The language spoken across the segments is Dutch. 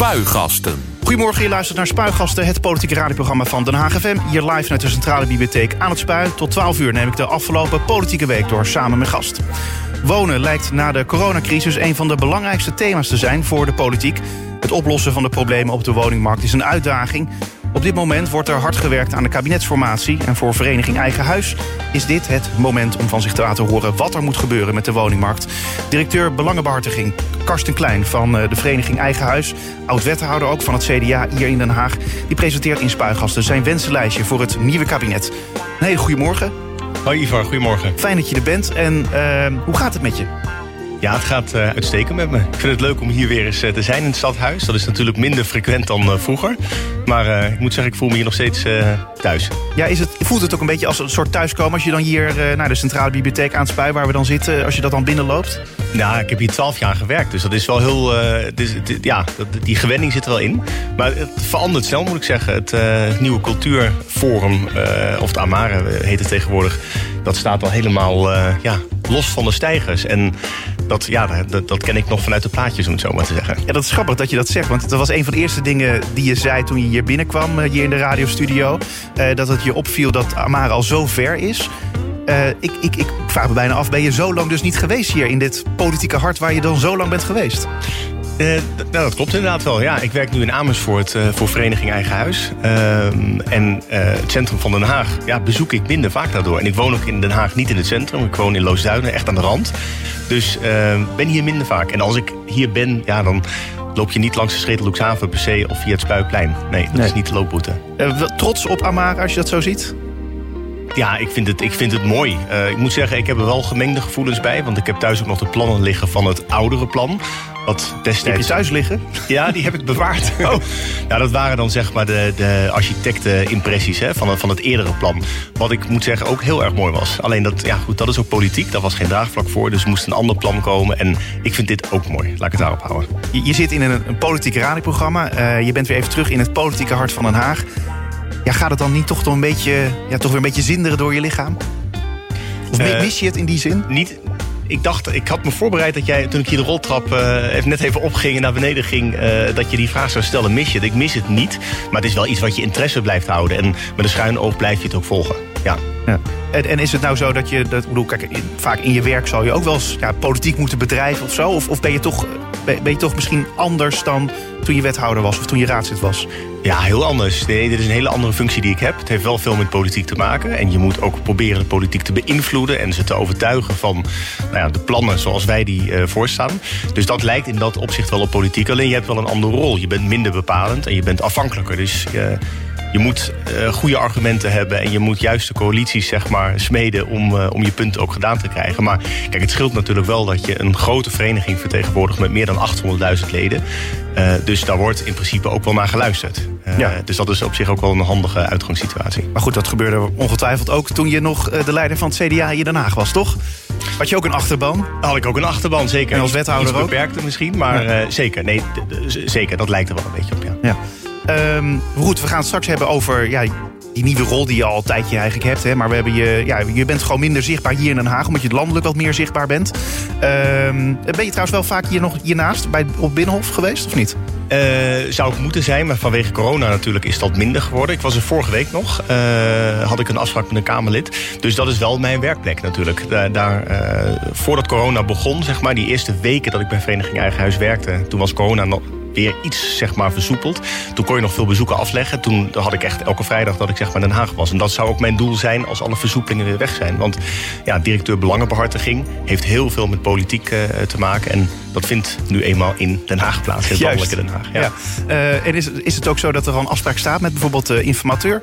Spuigasten. Goedemorgen, je luistert naar Spuigasten, het politieke radioprogramma van Den Haag FM. Hier live vanuit de Centrale Bibliotheek aan het Spui. Tot 12 uur neem ik de afgelopen politieke week door samen met gast. Wonen lijkt na de coronacrisis een van de belangrijkste thema's te zijn voor de politiek. Het oplossen van de problemen op de woningmarkt is een uitdaging. Op dit moment wordt er hard gewerkt aan de kabinetsformatie. En voor Vereniging Eigen Huis is dit het moment om van zich te laten horen wat er moet gebeuren met de woningmarkt. Directeur Belangenbehartiging Karsten Klein van eh, de Vereniging Eigen Huis, oud-wethouder ook van het CDA hier in Den Haag, die presenteert in Spuigasten zijn wensenlijstje voor het nieuwe kabinet. Een hele goede morgen. Hoi Ivar, goedemorgen. Fijn dat je er bent. En uh, hoe gaat het met je? Ja, het gaat uh, uitstekend met me. Ik vind het leuk om hier weer eens uh, te zijn in het stadhuis. Dat is natuurlijk minder frequent dan uh, vroeger. Maar ik moet zeggen, ik voel me hier nog steeds thuis. Ja, is het, voelt het ook een beetje als een soort thuiskomen... als je dan hier naar de Centrale Bibliotheek aan het spui... waar we dan zitten, als je dat dan binnenloopt? Nou, ik heb hier twaalf jaar gewerkt. Dus dat is wel heel... Het, ja, die gewenning zit er wel in. Maar het verandert snel, moet ik zeggen. Het nieuwe cultuurforum, of het Amare heet het tegenwoordig... dat staat al helemaal ja, los van de stijgers. En dat, ja, dat, dat, ken ik nog vanuit de plaatjes, om het zo maar te zeggen. Ja, dat is grappig dat je dat zegt. Want dat was een van de eerste dingen die je zei toen je hier binnenkwam, eh, hier in de radiostudio. Uh, dat het je opviel dat Amara al zo ver is. Uh, ik, ik, ik vraag me bijna af, ben je zo lang dus niet geweest hier in dit politieke hart waar je dan zo lang bent geweest? Uh, nou, dat klopt inderdaad wel. Ja, ik werk nu in Amersfoort uh, voor Vereniging Eigen Huis. Uh, en het centrum van Den Haag ja, bezoek ik minder vaak daardoor. En ik woon ook in Den Haag niet in het centrum. Ik woon in Loosduinen, echt aan de rand. Dus ben hier minder vaak. En als ik hier ben, ja, dan loop je niet langs de Schetelhoekshaven per se of via het Spuiplein. Nee, dat nee. is niet de loopboete. trots op Amara als je dat zo ziet? Ja, ik vind het, ik vind het mooi. Uh, ik moet zeggen, ik heb er wel gemengde gevoelens bij. Want ik heb thuis ook nog de plannen liggen van het oudere plan. Wat destijds... Heb je thuis liggen? Ja, die heb ik bewaard. Oh. nou, dat waren dan zeg maar de, de architectenimpressies van, van het eerdere plan. Wat ik moet zeggen ook heel erg mooi was. Alleen dat, ja goed, dat is ook politiek. Daar was geen draagvlak voor. Dus moest een ander plan komen. En ik vind dit ook mooi. Laat ik het daarop houden. Je, je zit in een, een politiek radioprogramma. Uh, je bent weer even terug in het politieke hart van Den Haag. Ja, gaat het dan niet toch, toch, een beetje, ja, toch weer een beetje zinderen door je lichaam? Of uh, mis je het in die zin? Niet, ik dacht, ik had me voorbereid dat jij, toen ik hier de roltrap even, net even opging en naar beneden ging, uh, dat je die vraag zou stellen: mis je het? Ik mis het niet, maar het is wel iets wat je interesse blijft houden. En met een schuin oog blijf je het ook volgen. Ja. Ja. En, en, is het nou zo dat je, dat, bedoel, kijk, in, vaak in je werk zou je ook wel eens ja, politiek moeten bedrijven of zo? Of, of ben, je toch, ben, ben je toch misschien anders dan toen je wethouder was of toen je raadslid was? Ja, heel anders. Nee, dit is een hele andere functie die ik heb. Het heeft wel veel met politiek te maken. En je moet ook proberen de politiek te beïnvloeden... en ze te overtuigen van nou ja, de plannen zoals wij die uh, voorstaan. Dus dat lijkt in dat opzicht wel op politiek. Alleen je hebt wel een andere rol. Je bent minder bepalend en je bent afhankelijker. Dus... Uh, je moet uh, goede argumenten hebben en je moet juist de coalities zeg maar, smeden om, uh, om je punt ook gedaan te krijgen. Maar kijk, het scheelt natuurlijk wel dat je een grote vereniging vertegenwoordigt met meer dan 800.000 leden. Uh, dus daar wordt in principe ook wel naar geluisterd. Ja. Dus dat is op zich ook wel een handige uitgangssituatie. Maar goed, dat gebeurde ongetwijfeld ook toen je nog de leider van het CDA hier Den Haag was, toch? Had je ook een achterban? Had ik ook een achterban, zeker. En als wethouder Iets beperkte ook? misschien, maar ja. zeker. Nee, zeker, dat lijkt er wel een beetje op, ja. ja. Um, we gaan het straks hebben over die nieuwe rol die je al een tijdje eigenlijk hebt. Hè, maar we hebben je, ja, je bent gewoon minder zichtbaar hier in Den Haag, omdat je landelijk wat meer zichtbaar bent. Um, ben je trouwens wel vaak hier nog hiernaast bij, op Binnenhof geweest, of niet? Uh, zou ik moeten zijn, maar vanwege corona natuurlijk is dat minder geworden. Ik was er vorige week nog, uh, had ik een afspraak met een Kamerlid. Dus dat is wel mijn werkplek natuurlijk. Daar, daar uh, voordat corona begon, zeg maar, die eerste weken dat ik bij Vereniging Eigen Huis werkte... toen was corona nog weer iets zeg maar, versoepeld. Toen kon je nog veel bezoeken afleggen. Toen had ik echt elke vrijdag dat ik zeg maar Den Haag was. En dat zou ook mijn doel zijn als alle versoepelingen weer weg zijn. Want ja, directeur Belangenbehartiging heeft heel veel met politiek uh, te maken. En dat vindt nu eenmaal in Den Haag plaats. In Den Haag. Ja. ja. Uh, en is, is het ook zo dat er al een afspraak staat met bijvoorbeeld de informateur?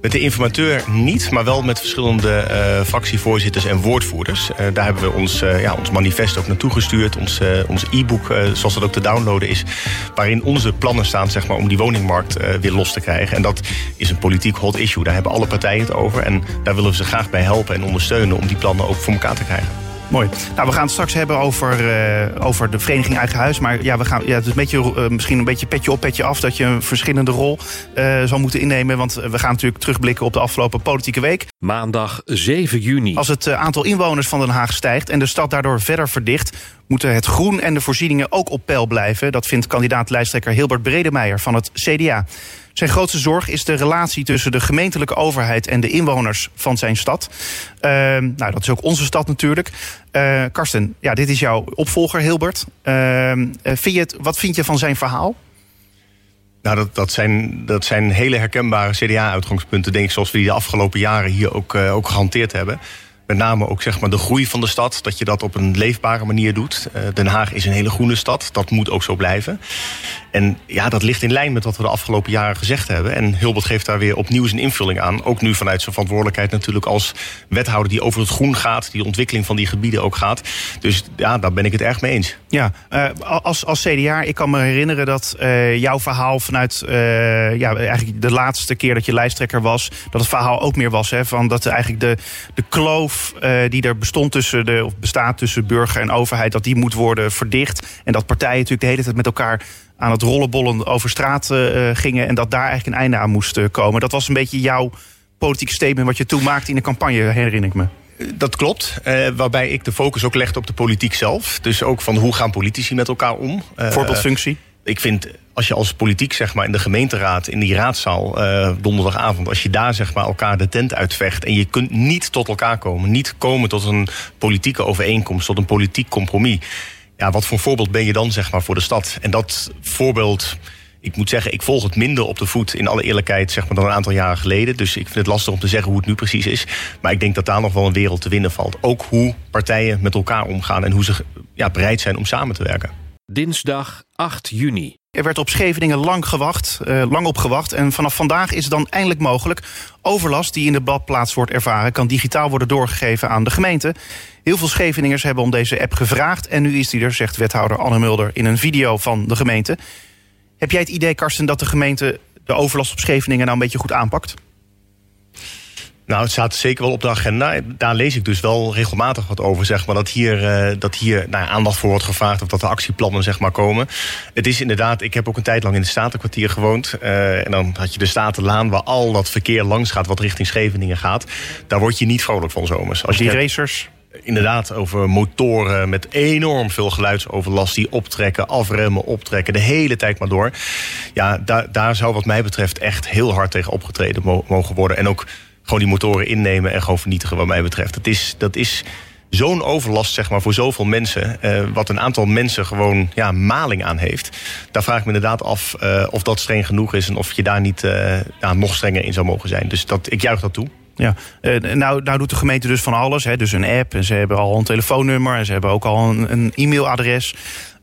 Met de informateur niet, maar wel met verschillende uh, fractievoorzitters en woordvoerders. Uh, daar hebben we ons, uh, ja, ons manifest ook naartoe gestuurd. Ons, ons e-book, zoals dat ook te downloaden is. Waarin onze plannen staan zeg maar, om die woningmarkt weer los te krijgen. En dat is een politiek hot issue. Daar hebben alle partijen het over. En daar willen we ze graag bij helpen en ondersteunen om die plannen ook voor elkaar te krijgen. Mooi. Nou, we gaan het straks hebben over, uh, over de vereniging Eigen Huis. Maar ja, we gaan, ja, het is een beetje, uh, misschien een beetje petje op, petje af... dat je een verschillende rol uh, zal moeten innemen. Want we gaan natuurlijk terugblikken op de afgelopen politieke week. Maandag 7 juni. Als het eh, aantal inwoners van Den Haag stijgt en de stad daardoor verder verdicht, moeten het groen en de voorzieningen ook op peil blijven. Dat vindt kandidaat-lijsttrekker Hilbert Bredemeijer van het CDA. Zijn grootste zorg is de relatie tussen de gemeentelijke overheid en de inwoners van zijn stad. Uh, nou, dat is ook onze stad natuurlijk. Uh, Karsten, ja, dit is jouw opvolger, Hilbert. Uh, wat vind je van zijn verhaal? Nou, dat, dat, zijn, dat zijn hele herkenbare CDA-uitgangspunten, denk ik, zoals we die de afgelopen jaren hier ook, uh, ook gehanteerd hebben. Met name ook zeg maar, de groei van de stad, dat je dat op een leefbare manier doet. Uh, Den Haag is een hele groene stad, dat moet ook zo blijven. En ja, dat ligt in lijn met wat we de afgelopen jaren gezegd hebben. En Hilbert geeft daar weer opnieuw zijn invulling aan. Ook nu vanuit zijn verantwoordelijkheid natuurlijk als wethouder die over het groen gaat. Die ontwikkeling van die gebieden ook gaat. Dus ja, daar ben ik het erg mee eens. Ja, uh, als, als CDA, ik kan me herinneren dat uh, jouw verhaal vanuit ja, eigenlijk de laatste keer dat je lijsttrekker was. Dat het verhaal ook meer was. Hè, van dat eigenlijk de, de kloof die er bestond tussen de, of bestaat tussen burger en overheid, dat die moet worden verdicht. En dat partijen natuurlijk de hele tijd met elkaar aan het rollenbollen over straat uh, gingen. En dat daar eigenlijk een einde aan moest komen. Dat was een beetje jouw politieke statement wat je toen maakte in de campagne, herinner ik me. Dat klopt. Uh, waarbij ik de focus ook legde op de politiek zelf. Dus ook van hoe gaan politici met elkaar om. Voorbeeldfunctie? Ik vind als je als politiek zeg maar in de gemeenteraad, in die raadzaal uh, donderdagavond, als je daar zeg maar elkaar de tent uitvecht en je kunt niet tot elkaar komen, niet komen tot een politieke overeenkomst, tot een politiek compromis ja, wat voor voorbeeld ben je dan zeg maar voor de stad? En dat voorbeeld, ik moet zeggen, ik volg het minder op de voet in alle eerlijkheid zeg maar, dan een aantal jaren geleden. Dus ik vind het lastig om te zeggen hoe het nu precies is. Maar ik denk dat daar nog wel een wereld te winnen valt. Ook hoe partijen met elkaar omgaan en hoe ze ja, bereid zijn om samen te werken. Dinsdag 8 juni. Er werd op Scheveningen lang gewacht, uh, lang op gewacht. En vanaf vandaag is het dan eindelijk mogelijk. Overlast die in de badplaats wordt ervaren, kan digitaal worden doorgegeven aan de gemeente. Heel veel Scheveningers hebben om deze app gevraagd. En nu is die er, zegt wethouder Anne Mulder in een video van de gemeente. Heb jij het idee, Karsten, dat de gemeente de overlast op Scheveningen nou een beetje goed aanpakt? Nou, het staat zeker wel op de agenda. Daar lees ik dus wel regelmatig wat over, zeg maar. Dat hier, uh, dat hier nou, aandacht voor wordt gevraagd of dat de actieplannen zeg maar, komen. Het is inderdaad, ik heb ook een tijd lang in het Statenkwartier gewoond. Uh, en dan had je de Statenlaan waar al dat verkeer langs gaat wat richting Scheveningen gaat. Daar word je niet vrolijk van zomers. Als die racers? inderdaad over motoren met enorm veel geluidsoverlast die optrekken, afremmen, optrekken, de hele tijd maar door. Ja, daar, daar zou wat mij betreft echt heel hard tegen opgetreden mo mogen worden. En ook gewoon die motoren innemen en gewoon vernietigen wat mij betreft. Het is, dat is zo'n overlast zeg maar, voor zoveel mensen... Uh, wat een aantal mensen gewoon ja, maling aan heeft. Daar vraag ik me inderdaad af uh, of dat streng genoeg is... en of je daar niet uh, ja, nog strenger in zou mogen zijn. Dus dat, ik juich dat toe. Ja, nou, nou doet de gemeente dus van alles. Hè. Dus een app en ze hebben al een telefoonnummer... en ze hebben ook al een, een e-mailadres...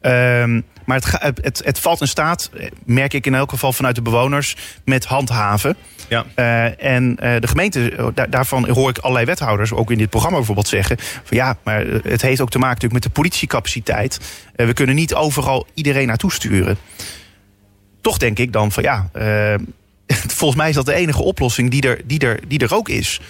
Um, maar het, het, het, valt in staat, merk ik in elk geval vanuit de bewoners, met handhaven. Ja. Uh, en uh, de gemeente, daar, daarvan hoor ik allerlei wethouders ook in dit programma bijvoorbeeld zeggen: van ja, maar het heeft ook te maken natuurlijk met de politiecapaciteit. Uh, we kunnen niet overal iedereen naartoe sturen. Toch denk ik dan van ja, volgens mij is dat de enige oplossing die er, die er, die er ook is.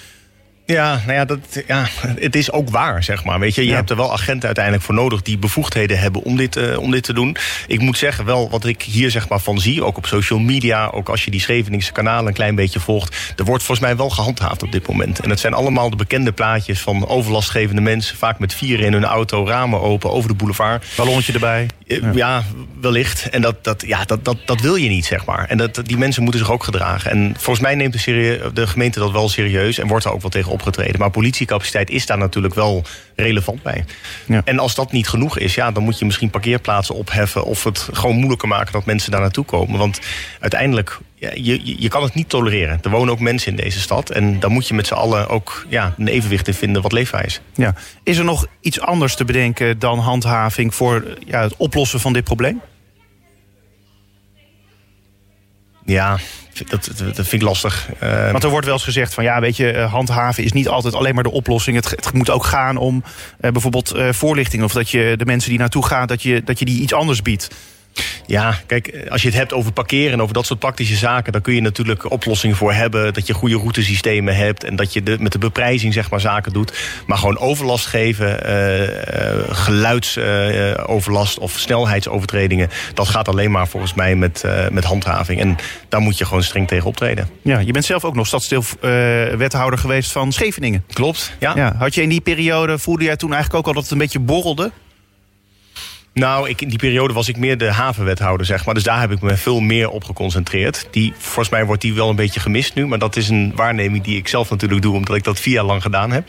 Ja, nou ja, dat, ja, het is ook waar, zeg maar. Weet je, je ja. hebt er wel agenten uiteindelijk voor nodig die bevoegdheden hebben om dit, uh, om dit te doen. Ik moet zeggen, wel wat ik hier zeg maar van zie, ook op social media, ook als je die Scheveningse kanalen een klein beetje volgt, er wordt volgens mij wel gehandhaafd op dit moment. En het zijn allemaal de bekende plaatjes van overlastgevende mensen, vaak met vieren in hun auto, ramen open, over de boulevard. Ballonnetje erbij. Ja, ja wellicht. En dat, dat, ja, dat, dat, dat wil je niet, zeg maar. En dat, die mensen moeten zich ook gedragen. En volgens mij neemt de, de gemeente dat wel serieus en wordt er ook wel tegen opgetreden. Maar politiecapaciteit is daar natuurlijk wel relevant bij. Ja. En als dat niet genoeg is, ja, dan moet je misschien parkeerplaatsen opheffen... of het gewoon moeilijker maken dat mensen daar naartoe komen. Want uiteindelijk, ja, je, je kan het niet tolereren. Er wonen ook mensen in deze stad. En daar moet je met z'n allen ook ja, een evenwicht in vinden wat leefbaar is. Ja. Is er nog iets anders te bedenken dan handhaving... voor ja, het oplossen van dit probleem? Ja, dat, dat, vind ik lastig. Uh, Want er wordt wel eens gezegd van ja, weet je, handhaven is niet altijd alleen maar de oplossing. Het, moet ook gaan om uh, bijvoorbeeld uh, voorlichting. Of dat je de mensen die naartoe gaan, dat je, dat je die iets anders biedt. Ja, kijk, als je het hebt over parkeren en over dat soort praktische zaken, dan kun je natuurlijk oplossingen voor hebben. Dat je goede routesystemen hebt en dat je de, met de beprijzing zeg maar zaken doet. Maar gewoon overlast geven, uh, geluidsoverlast of snelheidsovertredingen, dat gaat alleen maar volgens mij met, met handhaving. En daar moet je gewoon streng tegen optreden. Ja, je bent zelf ook nog stadsdeelwethouder geweest van Scheveningen. Klopt, ja. ja. Had je in die periode, voelde jij toen eigenlijk ook al dat het een beetje borrelde? Nou, ik, in die periode was ik meer de havenwethouder, zeg maar. Dus daar heb ik me veel meer op geconcentreerd. Die, volgens mij wordt die wel een beetje gemist nu. Maar dat is een waarneming die ik zelf natuurlijk doe... omdat ik dat vier jaar lang gedaan heb.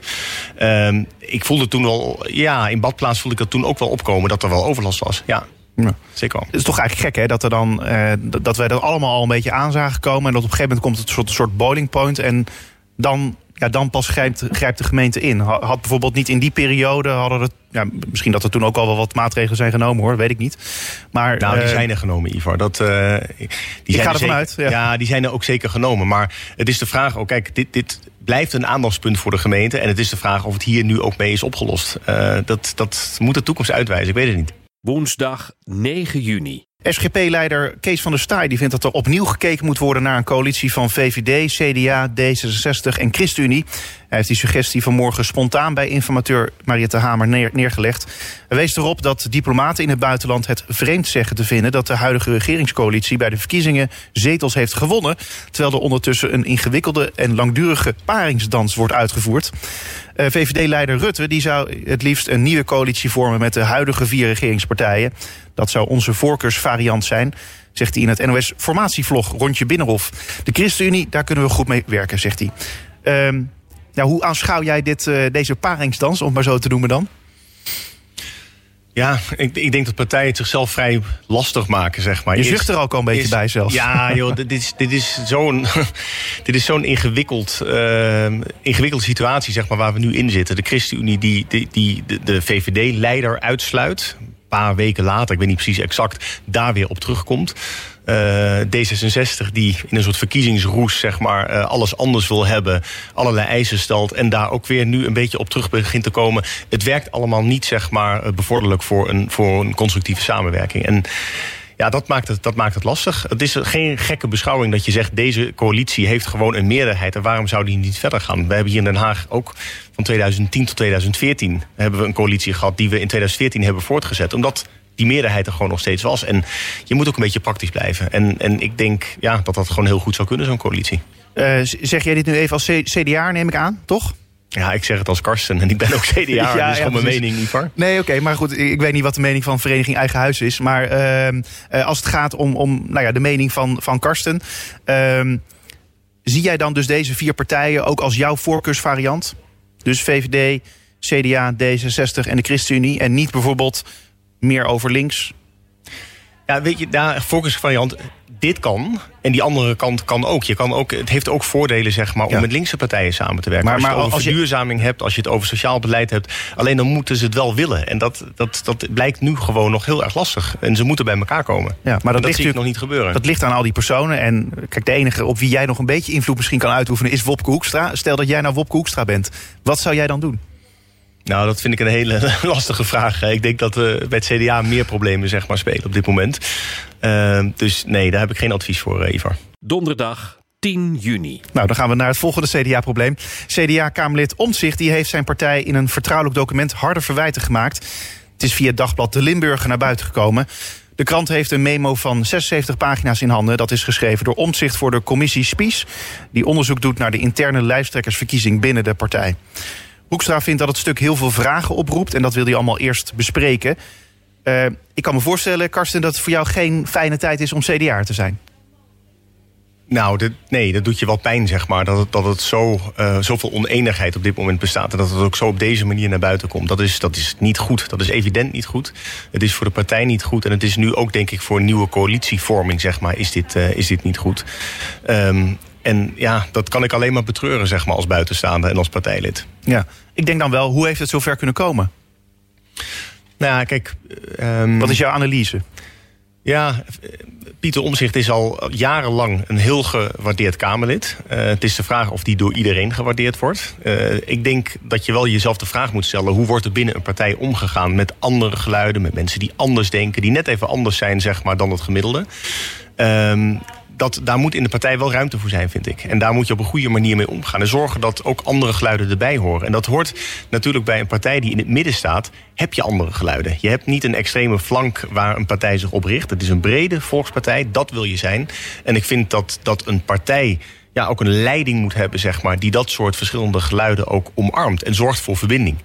Uh, ik voelde toen wel... Ja, in badplaats voelde ik dat toen ook wel opkomen... dat er wel overlast was, ja. Ja. Zeker Het is toch eigenlijk gek hè, dat, er dan, uh, dat wij dat allemaal al een beetje aan zagen komen... en dat op een gegeven moment komt het een soort, soort boiling point... en dan ja, dan pas grijpt, grijpt de gemeente in. Had bijvoorbeeld niet in die periode hadden het. Ja, misschien dat er toen ook al wel wat maatregelen zijn genomen hoor, weet ik niet. Maar, nou, die uh, zijn er genomen, Ivar. Dat, uh, die ik ga ervan uit. Ja. ja. die zijn er ook zeker genomen. Maar het is de vraag, oh, kijk, dit, dit blijft een aandachtspunt voor de gemeente. En het is de vraag of het hier nu ook mee is opgelost. Uh, dat, dat moet de toekomst uitwijzen, ik weet het niet. Woensdag 9 juni. SGP-leider Kees van der Staaij die vindt dat er opnieuw gekeken moet worden naar een coalitie van VVD, CDA, D66 en ChristenUnie. Hij heeft die suggestie vanmorgen spontaan bij informateur Mariette Hamer neer, neergelegd. Hij wees erop dat diplomaten in het buitenland het vreemd zeggen te vinden dat de huidige regeringscoalitie bij de verkiezingen zetels heeft gewonnen, terwijl er ondertussen een ingewikkelde en langdurige paringsdans wordt uitgevoerd. Uh, VVD-leider Rutte die zou het liefst een nieuwe coalitie vormen met de huidige vier regeringspartijen. Dat zou onze voorkeursvariant zijn, zegt hij in het NOS-formatievlog Rondje Binnenhof. De ChristenUnie, daar kunnen we goed mee werken, zegt hij. Uh, nou, hoe aanschouw jij dit, uh, deze paringsdans, om maar zo te noemen dan? Ja, ik, ik, denk dat partijen het zichzelf vrij lastig maken, zeg maar. Je zucht er ook al een beetje bij zelfs. Ja, joh, dit is, dit is zo'n zo'n ingewikkeld, uh, ingewikkelde situatie, zeg maar, waar we nu in zitten. De ChristenUnie die, die, die de, de VVD-leider uitsluit paar weken later, ik weet niet precies exact, daar weer op terugkomt. Uh, D66 die in een soort verkiezingsroes zeg maar, uh, alles anders wil hebben, allerlei eisen stelt en daar ook weer nu een beetje op terug begint te komen. Het werkt allemaal niet zeg maar, bevorderlijk voor een, voor een constructieve samenwerking. En ja, dat maakt, het, dat maakt het lastig. Het is geen gekke beschouwing dat je zegt... deze coalitie heeft gewoon een meerderheid... en waarom zou die niet verder gaan? We hebben hier in Den Haag ook van 2010 tot 2014... hebben we een coalitie gehad die we in 2014 hebben voortgezet. Omdat die meerderheid er gewoon nog steeds was. En je moet ook een beetje praktisch blijven. En, en ik denk ja, dat dat gewoon heel goed zou kunnen, zo'n coalitie. Uh, zeg jij dit nu even als CDA, neem ik aan, toch? Ja, ik zeg het als Karsten en ik ben ook CDA, ja, dus ja, gewoon mijn mening, Ivar. Nee, oké, maar goed, ik weet niet wat de mening van Vereniging Eigen Huis is. Maar uh, als het gaat om, om nou ja, de mening van, van Karsten... Uh, zie jij dan dus deze vier partijen ook als jouw voorkeursvariant? Dus VVD, CDA, D66 en de ChristenUnie... en niet bijvoorbeeld meer over links? Ja, weet je, daar voorkeursvariant dit kan. En die andere kant kan ook. Je kan ook het heeft ook voordelen zeg maar, om met linkse partijen samen te werken. Maar, als je het over verduurzaming hebt, als je het over sociaal beleid hebt. Alleen dan moeten ze het wel willen. En dat, dat, dat blijkt nu gewoon nog heel erg lastig. En ze moeten bij elkaar komen. Ja, maar dat, dat ligt nog niet gebeuren. Dat ligt aan al die personen. En kijk, de enige op wie jij nog een beetje invloed misschien kan uitoefenen is Wopke Hoekstra. Stel dat jij nou Wopke Hoekstra bent. Wat zou jij dan doen? Nou, dat vind ik een hele lastige vraag. Ik denk dat we bij het CDA meer problemen zeg maar, spelen op dit moment. Uh, dus nee, daar heb ik geen advies voor, eh, Ivar. Donderdag 10 juni. Nou, dan gaan we naar het volgende CDA-probleem. CDA-Kamerlid Omtzigt die heeft zijn partij in een vertrouwelijk document harde verwijten gemaakt. Het is via het dagblad De Limburger naar buiten gekomen. De krant heeft een memo van 76 pagina's in handen. Dat is geschreven door Omtzigt voor de commissie Spies... die onderzoek doet naar de interne lijsttrekkersverkiezing binnen de partij. Hoekstra vindt dat het stuk heel veel vragen oproept... en dat wil hij allemaal eerst bespreken. Uh, ik kan me voorstellen, Karsten, dat het voor jou geen fijne tijd is om CDA te zijn. Nou, nee, dat doet je wel pijn, zeg maar. Dat het, dat het zo, uh, zoveel oneenigheid op dit moment bestaat. En dat het ook zo op deze manier naar buiten komt. Dat is, dat is niet goed. Dat is evident niet goed. Het is voor de partij niet goed. En het is nu ook, denk ik, voor een nieuwe coalitievorming, zeg maar, is dit, uh, is dit niet goed. Um, en ja, dat kan ik alleen maar betreuren, zeg maar, als buitenstaander en als partijlid. Ja, ik denk dan wel, hoe heeft het zover kunnen komen? Nou ja, kijk... Um, Wat is jouw analyse? Ja, Pieter Omzicht is al jarenlang een heel gewaardeerd Kamerlid. Uh, het is de vraag of die door iedereen gewaardeerd wordt. Uh, ik denk dat je wel jezelf de vraag moet stellen... hoe wordt er binnen een partij omgegaan met andere geluiden... met mensen die anders denken, die net even anders zijn zeg maar, dan het gemiddelde. Um, dat, daar moet in de partij wel ruimte voor zijn, vind ik. En daar moet je op een goede manier mee omgaan. En zorgen dat ook andere geluiden erbij horen. En dat hoort natuurlijk bij een partij die in het midden staat... heb je andere geluiden. Je hebt niet een extreme flank waar een partij zich op richt. Het is een brede volkspartij, dat wil je zijn. En ik vind dat, dat een partij ja, ook een leiding moet hebben, zeg maar... die dat soort verschillende geluiden ook omarmt en zorgt voor verbinding.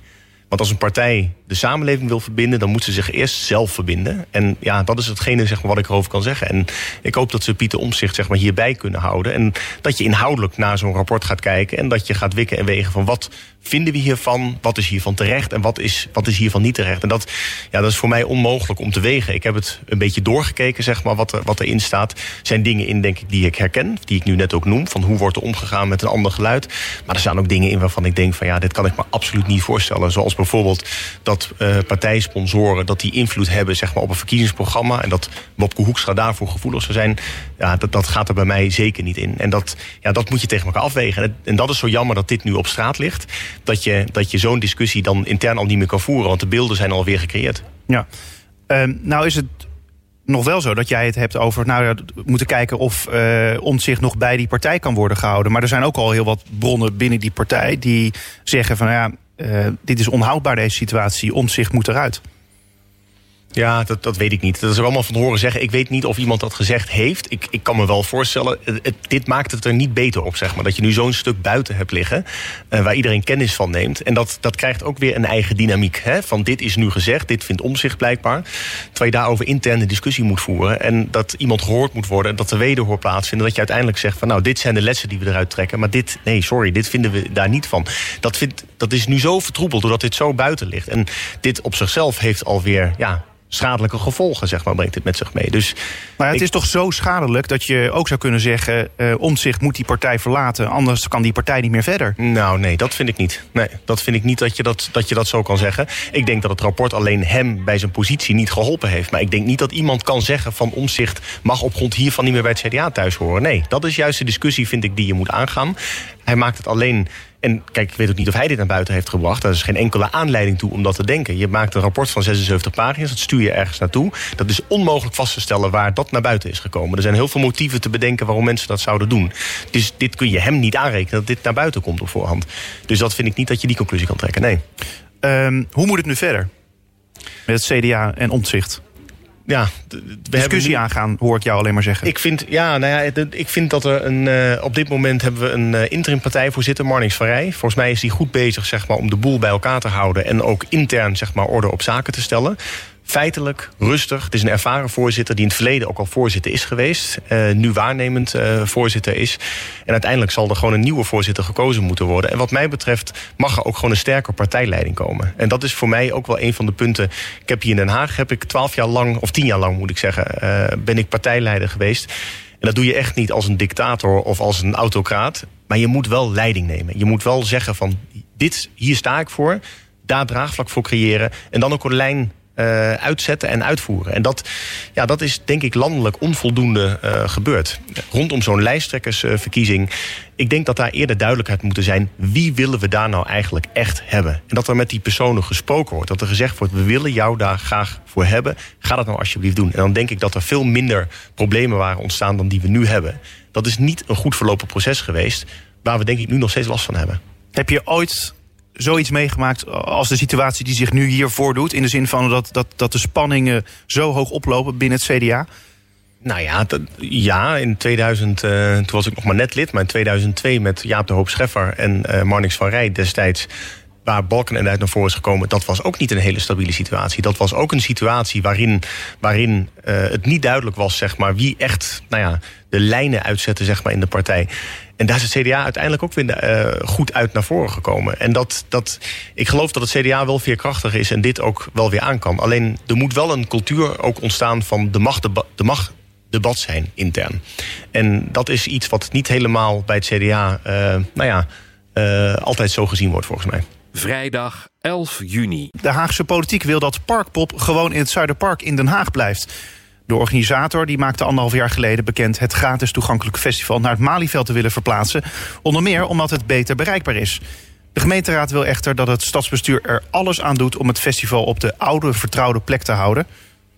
Want als een partij de samenleving wil verbinden, dan moet ze zich eerst zelf verbinden. En ja, dat is hetgene zeg maar, wat ik erover kan zeggen. En ik hoop dat ze Pieter Omzicht zeg maar, hierbij kunnen houden. En dat je inhoudelijk naar zo'n rapport gaat kijken. En dat je gaat wikken en wegen van wat vinden we hiervan? Wat is hiervan terecht en wat is, wat is hiervan niet terecht? En dat, ja, dat is voor mij onmogelijk om te wegen. Ik heb het een beetje doorgekeken, zeg maar, wat, er, wat erin staat. Er zijn dingen in, denk ik, die ik herken. Die ik nu net ook noem. Van hoe wordt er omgegaan met een ander geluid. Maar er staan ook dingen in waarvan ik denk van ja, dit kan ik me absoluut niet voorstellen. Zoals bijvoorbeeld dat uh, partijsponsoren dat die invloed hebben zeg maar, op een verkiezingsprogramma. En dat Bobke Hoekstra daarvoor gevoelig zou zijn. Ja, dat, dat gaat er bij mij zeker niet in. En dat, ja, dat moet je tegen elkaar afwegen. En dat is zo jammer dat dit nu op straat ligt dat je, dat je zo'n discussie dan intern al niet meer kan voeren. Want de beelden zijn alweer gecreëerd. Ja, uh, nou is het nog wel zo dat jij het hebt over... nou, moeten kijken of uh, Omtzigt nog bij die partij kan worden gehouden. Maar er zijn ook al heel wat bronnen binnen die partij... die zeggen van, ja, uh, dit is onhoudbaar deze situatie. Omtzigt moet eruit. Ja, dat, dat weet ik niet. Dat is er allemaal van horen zeggen. Ik weet niet of iemand dat gezegd heeft. Ik, ik kan me wel voorstellen, dit maakt het er niet beter op, zeg maar. Dat je nu zo'n stuk buiten hebt liggen, uh, waar iedereen kennis van neemt. En dat, dat krijgt ook weer een eigen dynamiek. Hè? Van dit is nu gezegd, dit vindt omzicht blijkbaar. Terwijl je daarover interne discussie moet voeren. En dat iemand gehoord moet worden, dat er wederhoor plaatsvindt. Dat je uiteindelijk zegt van nou, dit zijn de lessen die we eruit trekken. Maar dit, nee, sorry, dit vinden we daar niet van. Dat, vindt, dat is nu zo vertroebeld doordat dit zo buiten ligt. En dit op zichzelf heeft alweer, ja, schadelijke gevolgen, zeg maar, brengt dit met zich mee. Dus maar het is toch zo schadelijk dat je ook zou kunnen zeggen... Uh, Omtzigt moet die partij verlaten, anders kan die partij niet meer verder. Nou, nee, dat vind ik niet. Nee, dat vind ik niet dat je dat, dat je dat zo kan zeggen. Ik denk dat het rapport alleen hem bij zijn positie niet geholpen heeft. Maar ik denk niet dat iemand kan zeggen van Omtzigt... mag op grond hiervan niet meer bij het CDA thuis horen. Nee, dat is juist de discussie, vind ik, die je moet aangaan. Hij maakt het alleen en kijk, ik weet ook niet of hij dit naar buiten heeft gebracht. Daar is geen enkele aanleiding toe om dat te denken. Je maakt een rapport van 76 pagina's, dat stuur je ergens naartoe. Dat is onmogelijk vast te stellen waar dat naar buiten is gekomen. Er zijn heel veel motieven te bedenken waarom mensen dat zouden doen. Dus dit kun je hem niet aanrekenen dat dit naar buiten komt op voorhand. Dus dat vind ik niet dat je die conclusie kan trekken, nee. Um, hoe moet het nu verder? Met het CDA en omzicht? Ja, we discussie nu... aangaan, hoor ik jou alleen maar zeggen. Ik vind, ja, nou ja, ik vind dat er een. Uh, op dit moment hebben we een uh, interim partijvoorzitter, Marnix van Rij. Volgens mij is hij goed bezig zeg maar, om de boel bij elkaar te houden en ook intern zeg maar, orde op zaken te stellen feitelijk, rustig. Het is een ervaren voorzitter die in het verleden ook al voorzitter is geweest. Uh, nu waarnemend uh, voorzitter is. En uiteindelijk zal er gewoon een nieuwe voorzitter gekozen moeten worden. En wat mij betreft mag er ook gewoon een sterke partijleiding komen. En dat is voor mij ook wel een van de punten. Ik heb hier in Den Haag, heb ik twaalf jaar lang, of tien jaar lang moet ik zeggen, uh, ben ik partijleider geweest. En dat doe je echt niet als een dictator of als een autocraat. Maar je moet wel leiding nemen. Je moet wel zeggen van, dit, hier sta ik voor. Daar draagvlak voor creëren. En dan ook een lijn uh, uitzetten en uitvoeren. En dat, ja, dat is denk ik landelijk onvoldoende uh, gebeurd. Rondom zo'n lijsttrekkersverkiezing. ik denk dat daar eerder duidelijkheid moet zijn. Wie willen we daar nou eigenlijk echt hebben? En dat er met die personen gesproken wordt. Dat er gezegd wordt, we willen jou daar graag voor hebben. Ga dat nou alsjeblieft doen. En dan denk ik dat er veel minder problemen waren ontstaan dan die we nu hebben. Dat is niet een goed verlopen proces geweest. Waar we denk ik nu nog steeds last van hebben. Heb je ooit zoiets meegemaakt als de situatie die zich nu hier voordoet? In de zin van dat, dat, dat de spanningen zo hoog oplopen binnen het CDA? Nou ja, ja in 2000, uh, toen was ik nog maar net lid, maar in 2002 met Jaap de Hoop Scheffer en uh, Marnix van Rij destijds waar Balken uit naar voren is gekomen, dat was ook niet een hele stabiele situatie. Dat was ook een situatie waarin, waarin uh, het niet duidelijk was, zeg maar, wie echt nou ja, de lijnen uitzette zeg maar, in de partij. En daar is het CDA uiteindelijk ook weer uh, goed uit naar voren gekomen. En dat, dat, ik geloof dat het CDA wel veerkrachtig is en dit ook wel weer aan kan. Alleen er moet wel een cultuur ook ontstaan van de macht, de macht debat zijn intern. En dat is iets wat niet helemaal bij het CDA uh, nou ja, altijd zo gezien wordt volgens mij. Vrijdag 11 juni. De Haagse politiek wil dat Parkpop gewoon in het Zuiderpark in Den Haag blijft. De organisator die maakte anderhalf jaar geleden bekend het gratis toegankelijke festival naar het Malieveld te willen verplaatsen. Onder meer omdat het beter bereikbaar is. De gemeenteraad wil echter dat het stadsbestuur er alles aan doet om het festival op de oude vertrouwde plek te houden.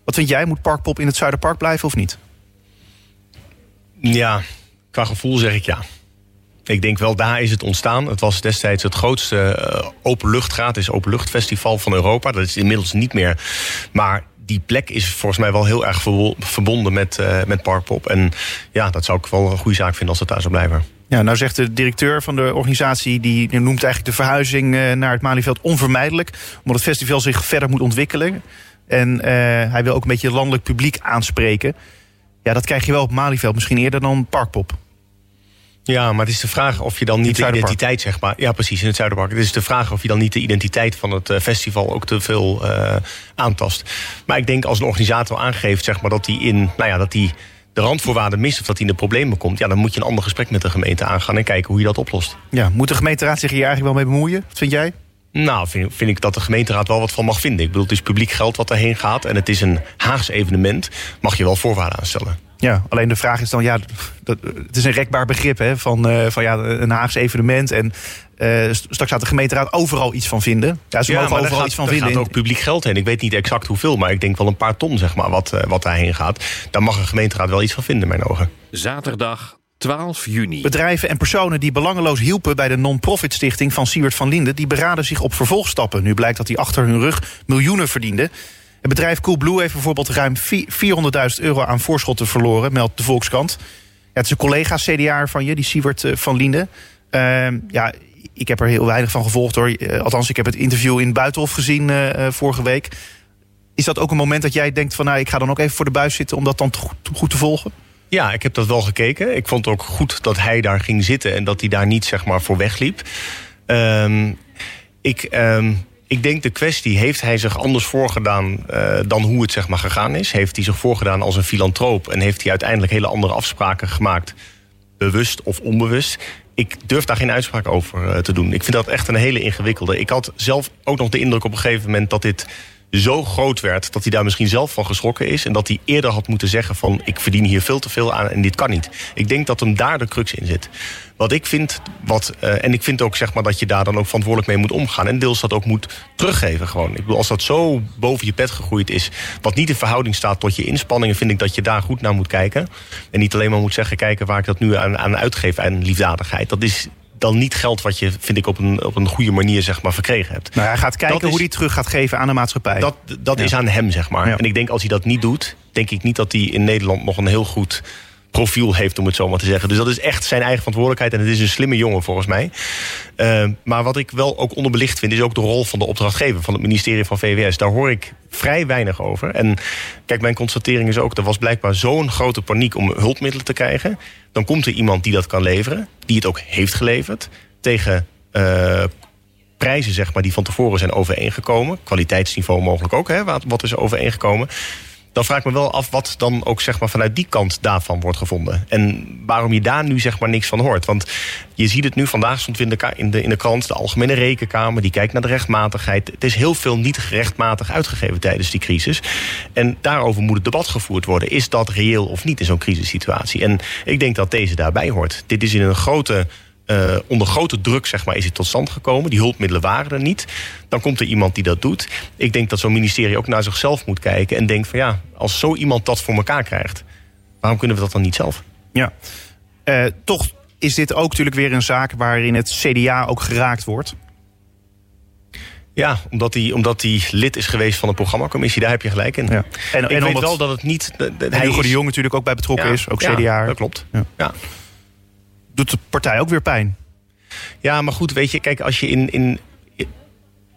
Wat vind jij? Moet Parkpop in het Zuiderpark blijven of niet? Ja, qua gevoel zeg ik ja. Ik denk wel, daar is het ontstaan. Het was destijds het grootste uh, openlucht, gratis openluchtfestival van Europa. Dat is inmiddels niet meer. Maar die plek is volgens mij wel heel erg verbonden met, uh, met Parkpop. En ja, dat zou ik wel een goede zaak vinden als het daar zou blijven. Ja, nou zegt de directeur van de organisatie... die noemt eigenlijk de verhuizing uh, naar het Malieveld onvermijdelijk... omdat het festival zich verder moet ontwikkelen. En hij wil ook een beetje landelijk publiek aanspreken. Ja, dat krijg je wel op Malieveld, misschien eerder dan Parkpop. Ja, maar het is de vraag of je dan niet de identiteit, zeg maar. Ja, precies, in het Zuiderpark. Het is de vraag of je dan niet de identiteit van het eh, festival ook te veel uh, aantast. Maar ik denk als een organisator aangeeft, zeg maar, dat hij in, nou ja, dat die de randvoorwaarden mist of dat hij in de problemen komt, ja, dan moet je een ander gesprek met de gemeente aangaan en kijken hoe je dat oplost. Ja, moet de gemeenteraad zich hier eigenlijk wel mee bemoeien? Wat vind jij? Nou, vind, vind, ik dat de gemeenteraad wel wat van mag vinden. Ik bedoel, het is publiek geld wat erheen gaat en het is een Haags evenement. Mag je wel voorwaarden aanstellen. Ja, alleen de vraag is dan, ja, dat, het is een rekbaar begrip hè, van, uh, van ja, een Haagse evenement. En uh, straks gaat de gemeenteraad overal iets van vinden. Ja, ze ja, mogen overal gaat, iets van vinden. Er gaat ook publiek geld heen. Ik weet niet exact hoeveel, maar ik denk wel een paar ton, zeg maar, wat, uh, wat daarheen gaat. Daar mag een gemeenteraad wel iets van vinden, in mijn ogen. Zaterdag 12 juni. Bedrijven en personen die belangeloos hielpen bij de non-profit stichting van Siewert van Linden, die beraden zich op vervolgstappen. Nu blijkt dat die achter hun rug miljoenen verdienden. Het bedrijf Coolblue heeft bijvoorbeeld ruim 400.000 euro aan voorschotten verloren, meldt de Volkskrant. Ja, het is een collega CDA van je, die Siewert eh, van Linden. Uh, ja, ik heb er heel weinig van gevolgd hoor. Uh, althans, ik heb het interview in Buitenhof gezien uh, vorige week. Is dat ook een moment dat jij denkt van nou, ik ga dan ook even voor de buis zitten om dat dan goed, te volgen? Ja, ik heb dat wel gekeken. Ik vond het ook goed dat hij daar ging zitten en dat hij daar niet zeg maar voor wegliep. Um, ik, um, ik denk de kwestie, heeft hij zich anders voorgedaan uh, dan hoe het zeg maar gegaan is? Heeft hij zich voorgedaan als een filantroop en heeft hij uiteindelijk hele andere afspraken gemaakt, bewust of onbewust? Ik durf daar geen uitspraak over uh, te doen. Ik vind dat echt een hele ingewikkelde. Ik had zelf ook nog de indruk op een gegeven moment dat dit zo groot werd dat hij daar misschien zelf van geschrokken is. En dat hij eerder had moeten zeggen van ik verdien hier veel te veel aan en dit kan niet. Ik denk dat hem daar de crux in zit. Wat ik vind, wat, uh, en ik vind ook zeg maar dat je daar dan ook verantwoordelijk mee moet omgaan. En deels dat ook moet teruggeven gewoon. Ik bedoel, als dat zo boven je pet gegroeid is, wat niet in verhouding staat tot je inspanningen, vind ik dat je daar goed naar moet kijken. En niet alleen maar moet zeggen, kijken waar ik dat nu aan, aan uitgeef aan liefdadigheid. Dat is dan niet geld wat je, vind ik, op een, op een goede manier zeg maar, verkregen hebt. Nou, hij gaat kijken hoe hij terug gaat geven aan de maatschappij. Dat, dat is aan hem, zeg maar. En ik denk als hij dat niet doet, denk ik niet dat hij in Nederland nog een heel goed profiel heeft, om het zo maar te zeggen. Dus dat is echt zijn eigen verantwoordelijkheid. En het is een slimme jongen, volgens mij. Uh, maar wat ik wel ook onderbelicht vind, is ook de rol van de opdrachtgever, van het ministerie van VWS. Daar hoor ik vrij weinig over. En kijk, mijn constatering is ook, er was blijkbaar zo'n grote paniek om hulpmiddelen te krijgen. Dan komt er iemand die dat kan leveren, die het ook heeft geleverd, tegen uh, prijzen zeg maar, die van tevoren zijn overeengekomen. Kwaliteitsniveau mogelijk ook, hè, wat, wat is overeengekomen dan vraag ik me wel af wat dan ook zeg maar, vanuit die kant daarvan wordt gevonden. En waarom je daar nu zeg maar niks van hoort. Want je ziet het nu, vandaag stond in de, in de, in de krant... de Algemene Rekenkamer, die kijkt naar de rechtmatigheid. Het is heel veel niet rechtmatig uitgegeven tijdens die crisis. En daarover moet het debat gevoerd worden. Is dat reëel of niet in zo'n crisissituatie? En ik denk dat deze daarbij hoort. Dit is in een grote uh, onder grote druk zeg maar, is het tot stand gekomen. Die hulpmiddelen waren er niet. Dan komt er iemand die dat doet. Ik denk dat zo'n ministerie ook naar zichzelf moet kijken en denkt van ja, als zo iemand dat voor elkaar krijgt, waarom kunnen we dat dan niet zelf? Ja, uh, toch is dit ook natuurlijk weer een zaak waarin het CDA ook geraakt wordt. Ja, omdat hij, omdat lid is geweest van de programmacommissie, daar heb je gelijk in. Ja. En, ik en weet wel dat het niet. hij Hugo de Jong natuurlijk ook bij betrokken is, ook CDA. Ja, dat klopt. Ja. Doet de partij ook weer pijn. Ja, maar goed, weet je, kijk, als je in, in,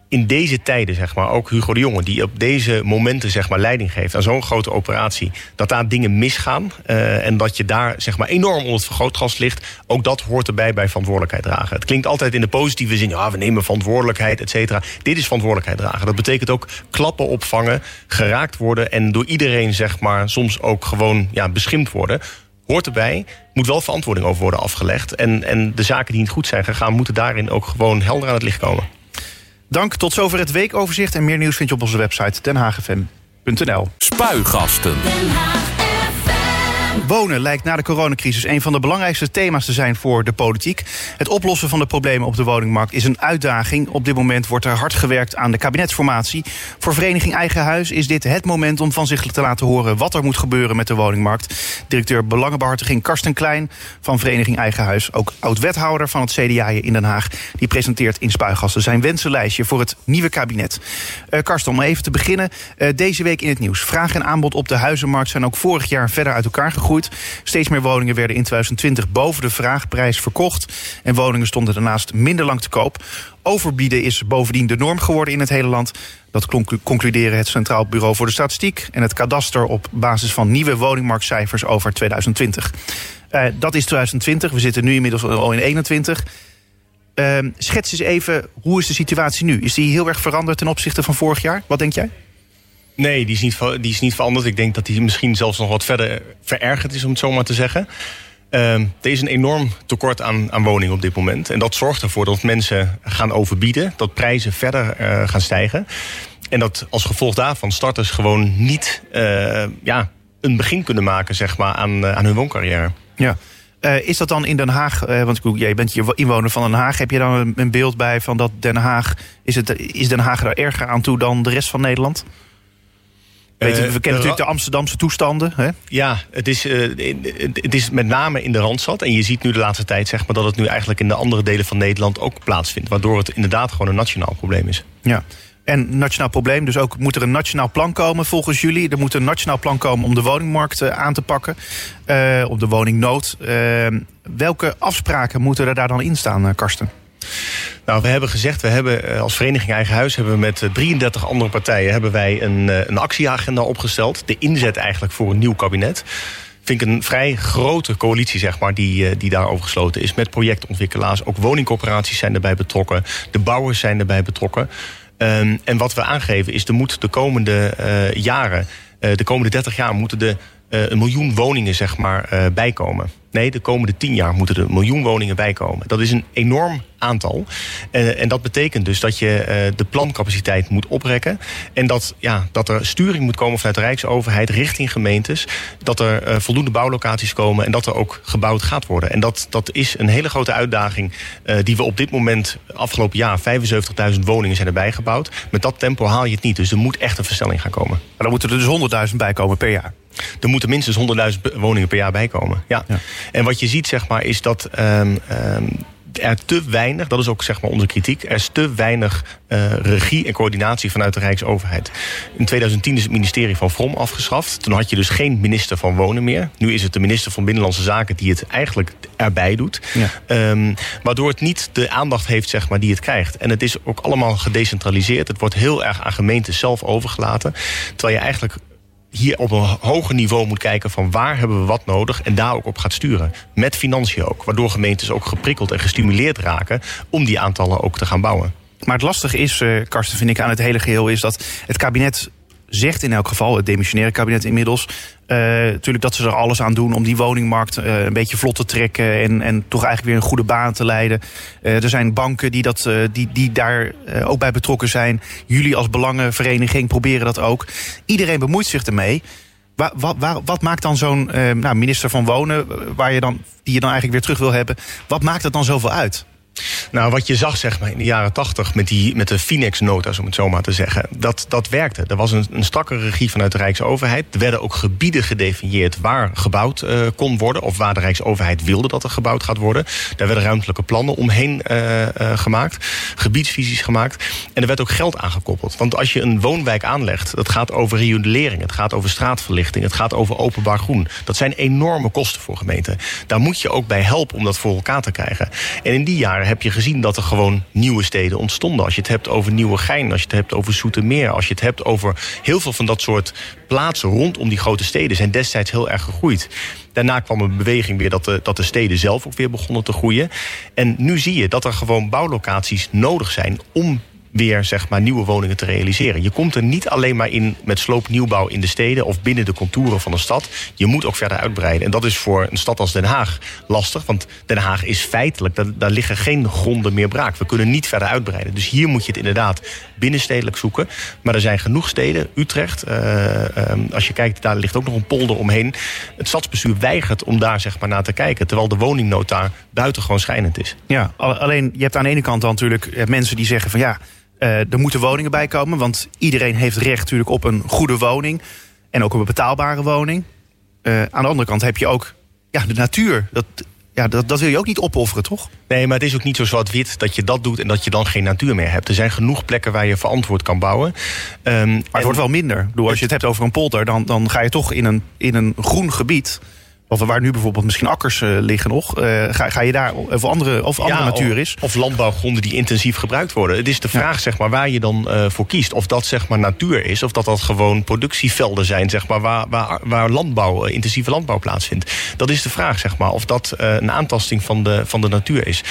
in deze tijden, zeg maar, ook Hugo de Jonge, die op deze momenten, zeg maar, leiding geeft aan zo'n grote operatie, dat daar dingen misgaan uh, en dat je daar, zeg maar, enorm onder het vergrootglas ligt, ook dat hoort erbij bij verantwoordelijkheid dragen. Het klinkt altijd in de positieve zin, ja, we nemen verantwoordelijkheid, et cetera. Dit is verantwoordelijkheid dragen. Dat betekent ook klappen opvangen, geraakt worden en door iedereen, zeg maar, soms ook gewoon, ja, beschimpt worden hoort erbij. Moet wel verantwoording over worden afgelegd. En, en de zaken die niet goed zijn gegaan, moeten daarin ook gewoon helder aan het licht komen. Dank, tot zover het weekoverzicht. En meer nieuws vind je op onze website Den www.stand.nl. Spuigasten. Wonen lijkt na de coronacrisis een van de belangrijkste thema's te zijn voor de politiek. Het oplossen van de problemen op de woningmarkt is een uitdaging. Op dit moment wordt er hard gewerkt aan de kabinetsformatie. Voor Vereniging Eigen Huis is dit het moment om van zich te laten horen wat er moet gebeuren met de woningmarkt. Directeur Belangenbehartiging Karsten Klein van Vereniging Eigen Huis, ook oud-wethouder van het CDA in Den Haag, die presenteert in Spuigassen zijn wensenlijstje voor het nieuwe kabinet. Uh, Karsten, om even te beginnen, uh, deze week in het nieuws. Vraag en aanbod op de huizenmarkt zijn ook vorig jaar verder uit elkaar gegroeid. Steeds meer woningen werden in 2020 boven de vraagprijs verkocht. En woningen stonden daarnaast minder lang te koop. Overbieden is bovendien de norm geworden in het hele land. Dat concluderen het Centraal Bureau voor de Statistiek en het kadaster op basis van nieuwe woningmarktcijfers over 2020. Uh, dat is 2020. We zitten nu inmiddels al in 21. Uh, schets eens even, hoe is de situatie nu? Is die heel erg veranderd ten opzichte van vorig jaar? Wat denk jij? Nee, die is, niet, die is niet veranderd. Ik denk dat die misschien zelfs nog wat verder verergerd is, om het zo maar te zeggen. Uh, er is een enorm tekort aan, aan woningen op dit moment. En dat zorgt ervoor dat mensen gaan overbieden, dat prijzen verder uh, gaan stijgen. En dat als gevolg daarvan starters gewoon niet uh, ja, een begin kunnen maken zeg maar, aan, aan hun wooncarrière. Ja. Is dat dan in Den Haag, want jij bent hier inwoner van Den Haag, heb je dan een, een beeld bij van dat Den Haag, is, het, is Den Haag er erger aan toe dan de rest van Nederland? Weet, we kennen natuurlijk de Amsterdamse toestanden. Hè? Ja, het is, uh, het is met name in de Randstad. En je ziet nu de laatste tijd zeg maar, dat het nu eigenlijk in de andere delen van Nederland ook plaatsvindt. Waardoor het inderdaad gewoon een nationaal probleem is. Ja. En nationaal probleem, dus ook moet er een nationaal plan komen volgens jullie. Er moet een nationaal plan komen om de woningmarkt aan te pakken. Uh, op de woningnood. welke afspraken moeten er daar dan in staan, Karsten? Nou, we hebben gezegd, we hebben als vereniging Eigen Huis... hebben we met 33 andere partijen hebben wij een, een actieagenda opgesteld. De inzet eigenlijk voor een nieuw kabinet vind ik een vrij grote coalitie, zeg maar, die, die daarover gesloten is. Met projectontwikkelaars. Ook woningcorporaties zijn erbij betrokken. De bouwers zijn erbij betrokken. Um, en wat we aangeven is, er moet de komende jaren, de komende 30 jaar, moeten er een miljoen woningen, zeg maar, bijkomen. Nee, de komende tien jaar moeten er een miljoen woningen bijkomen. Dat is een enorm aantal. Uh, en dat betekent dus dat je uh, de plancapaciteit moet oprekken. En dat, ja, dat er sturing moet komen vanuit de Rijksoverheid richting gemeentes. Dat er uh, voldoende bouwlocaties komen en dat er ook gebouwd gaat worden. En dat, dat is een hele grote uitdaging die we op dit moment, afgelopen jaar, 75.000 woningen zijn erbij gebouwd. Met dat tempo haal je het niet. Dus er moet echt een versnelling gaan komen. Maar dan moeten er dus 100.000 bij komen per jaar. Er moeten minstens 100.000 woningen per jaar bij komen. Ja. ja. En wat je ziet, zeg maar, is dat um, um, er te weinig, dat is ook zeg maar onze kritiek, er is te weinig uh, regie en coördinatie vanuit de Rijksoverheid. In 2010 is het ministerie van Vrom afgeschaft. Toen had je dus geen minister van Wonen meer. Nu is het de minister van Binnenlandse Zaken die het eigenlijk erbij doet. Ja. Um, waardoor het niet de aandacht heeft zeg maar, die het krijgt. En het is ook allemaal gedecentraliseerd. Het wordt heel erg aan gemeenten zelf overgelaten. Terwijl je eigenlijk hier op een hoger niveau moet kijken van waar hebben we wat nodig en daar ook op gaat sturen. Met financiën ook, waardoor gemeentes ook geprikkeld en gestimuleerd raken om die aantallen ook te gaan bouwen. Maar het lastige is, uh, Karsten, vind ik aan het hele geheel, is dat het kabinet zegt in elk geval, het demissionaire kabinet inmiddels, uh, natuurlijk dat ze er alles aan doen om die woningmarkt uh, een beetje vlot te trekken en, en toch eigenlijk weer een goede baan te leiden. Uh, er zijn banken die, dat, die, die daar ook bij betrokken zijn. Jullie als belangenvereniging proberen dat ook. Iedereen bemoeit zich ermee. Wat, wat maakt dan zo'n nou, minister van Wonen, waar je dan, die je dan eigenlijk weer terug wil hebben, wat maakt dat dan zoveel uit? Nou, wat je zag zeg maar, in de jaren tachtig met, die, met de Finex-nota's, om het zo maar te zeggen, dat, dat werkte. Er was een, een strakke regie vanuit de Rijksoverheid. Er werden ook gebieden gedefinieerd waar gebouwd uh, kon worden, of waar de Rijksoverheid wilde dat er gebouwd gaat worden. Daar werden ruimtelijke plannen omheen uh, uh, gemaakt, gebiedsvisies gemaakt. En er werd ook geld aangekoppeld. Want als je een woonwijk aanlegt, dat gaat over riolering, het gaat over straatverlichting, het gaat over openbaar groen. Dat zijn enorme kosten voor gemeenten. Daar moet je ook bij helpen om dat voor elkaar te krijgen. En in die jaren heb je gezien dat er gewoon nieuwe steden ontstonden. Als je het hebt over Nieuwegein, als je het hebt over Zoetermeer... als je het hebt over heel veel van dat soort plaatsen rondom die grote steden... zijn destijds heel erg gegroeid. Daarna kwam een beweging weer dat de, dat de steden zelf ook weer begonnen te groeien. En nu zie je dat er gewoon bouwlocaties nodig zijn... om weer zeg maar, nieuwe woningen te realiseren. Je komt er niet alleen maar in met sloopnieuwbouw in de steden of binnen de contouren van de stad. Je moet ook verder uitbreiden. En dat is voor een stad als Den Haag lastig, want Den Haag is feitelijk, daar, daar liggen geen gronden meer braak. We kunnen niet verder uitbreiden. Dus hier moet je het inderdaad binnenstedelijk zoeken. Maar er zijn genoeg steden, Utrecht, uh, als je kijkt, daar ligt ook nog een polder omheen. Het stadsbestuur weigert om daar zeg maar naar te kijken, terwijl de woningnood daar buitengewoon schijnend is. Ja, alleen je hebt aan de ene kant dan natuurlijk eh, mensen die zeggen van ja, uh, er moeten woningen bij komen. Want iedereen heeft recht natuurlijk op een goede woning. En ook op een betaalbare woning. Uh, aan de andere kant heb je ook ja, de natuur. Dat, ja, dat, dat wil je ook niet opofferen, toch? Nee, maar het is ook niet zo zwart-wit dat je dat doet en dat je dan geen natuur meer hebt. Er zijn genoeg plekken waar je verantwoord kan bouwen. Um, maar het wordt wel minder. Bedoel, als je het hebt over een polder, dan, dan ga je toch in een, in een groen gebied. Of waar nu bijvoorbeeld misschien akkers uh, liggen nog. Uh, ga, ga je daar of andere, of andere natuur is? Of landbouwgronden die intensief gebruikt worden. Het is de vraag zeg maar, waar je dan uh, voor kiest. Of dat zeg maar, natuur is. Of dat dat gewoon productievelden zijn. Zeg maar, waar, waar, waar landbouw, intensieve landbouw plaatsvindt. Dat is de vraag. Zeg maar, of dat een aantasting van de, van de natuur is.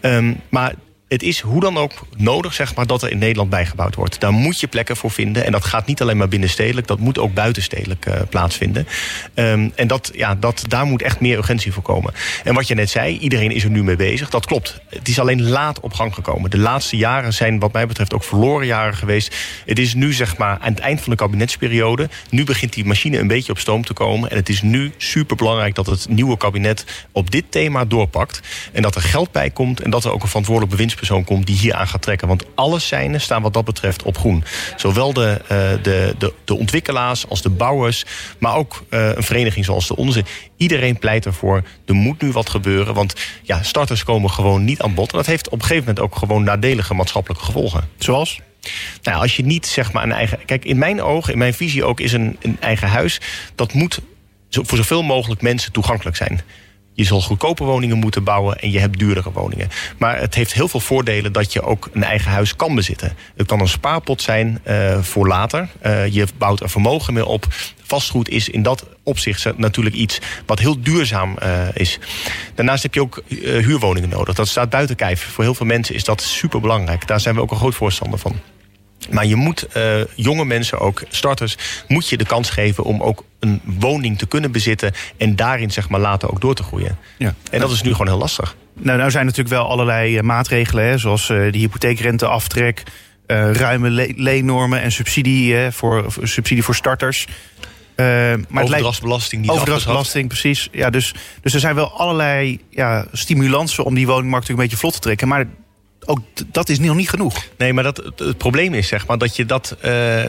Um, maar het is hoe dan ook nodig zeg maar, dat er in Nederland bijgebouwd wordt. Daar moet je plekken voor vinden. En dat gaat niet alleen maar binnenstedelijk, dat moet ook buitenstedelijk uh, plaatsvinden. Um, en dat, ja, dat, daar moet echt meer urgentie voor komen. En wat je net zei, iedereen is er nu mee bezig. Dat klopt. Het is alleen laat op gang gekomen. De laatste jaren zijn wat mij betreft ook verloren jaren geweest. Het is nu zeg maar aan het eind van de kabinetsperiode. Nu begint die machine een beetje op stoom te komen. En het is nu super belangrijk dat het nieuwe kabinet op dit thema doorpakt. En dat er geld bij komt en dat er ook een verantwoordelijk bewindspersoon persoon komt die hier aan gaat trekken. Want alle seinen staan wat dat betreft op groen. Zowel de, uh, de, de, de, ontwikkelaars als de bouwers, maar ook uh, een vereniging zoals de onze. Iedereen pleit ervoor, er moet nu wat gebeuren. Want ja, starters komen gewoon niet aan bod. En dat heeft op een gegeven moment ook gewoon nadelige maatschappelijke gevolgen. Zoals? Nou, als je niet zeg maar een eigen. Kijk, in mijn ogen, in mijn visie ook, is een, een eigen huis. Dat moet voor zoveel mogelijk mensen toegankelijk zijn. Je zal goedkope woningen moeten bouwen en je hebt duurdere woningen. Maar het heeft heel veel voordelen dat je ook een eigen huis kan bezitten. Het kan een spaarpot zijn uh, voor later. Uh, je bouwt er vermogen meer op. Vastgoed is in dat opzicht natuurlijk iets wat heel duurzaam uh, is. Daarnaast heb je ook huurwoningen nodig. Dat staat buiten kijf. Voor heel veel mensen is dat super belangrijk. Daar zijn we ook een groot voorstander van. Maar je moet uh, jonge mensen, ook starters, moet je de kans geven om ook een woning te kunnen bezitten en daarin zeg maar later ook door te groeien. Ja. En dat is nu gewoon heel lastig. Nou, nou zijn natuurlijk wel allerlei maatregelen, hè, zoals uh, de hypotheekrenteaftrek, ruime le leennormen en subsidie, voor, subsidie voor starters. Uh, maar overdrachtsbelasting niet Overdrachtsbelasting, precies. Ja, dus, dus er zijn wel allerlei ja, stimulansen om die woningmarkt natuurlijk een beetje vlot te trekken. Maar ook dat is nog niet genoeg. Nee, maar dat, het, probleem is zeg maar, dat je dat. Uh,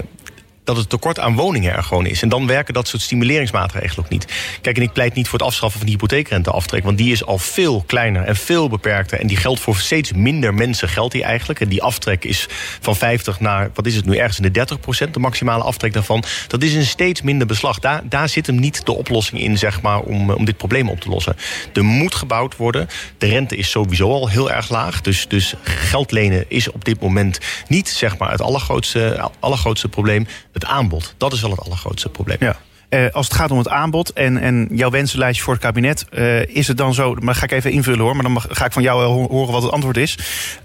dat het tekort aan woningen er gewoon is. En dan werken dat soort stimuleringsmaatregelen ook niet. Kijk, en ik pleit niet voor het afschaffen van de hypotheekrenteaftrek... want die is al veel kleiner en veel beperkter... en die geldt voor steeds minder mensen geldt die eigenlijk. En die aftrek is van 50 naar, wat is het nu, ergens in de 30 procent... de maximale aftrek daarvan. Dat is een steeds minder beslag. Daar, daar zit hem niet de oplossing in, zeg maar, om, om dit probleem op te lossen. Er moet gebouwd worden. De rente is sowieso al heel erg laag. Dus, dus geld lenen is op dit moment niet, zeg maar, het allergrootste, allergrootste probleem het aanbod. Dat is wel het allergrootste probleem. Ja. Uh, als het gaat om het aanbod en, en jouw wensenlijstje voor het kabinet, uh, is het dan zo. Maar ga ik even invullen hoor, maar dan ga ik van jou horen wat het antwoord is.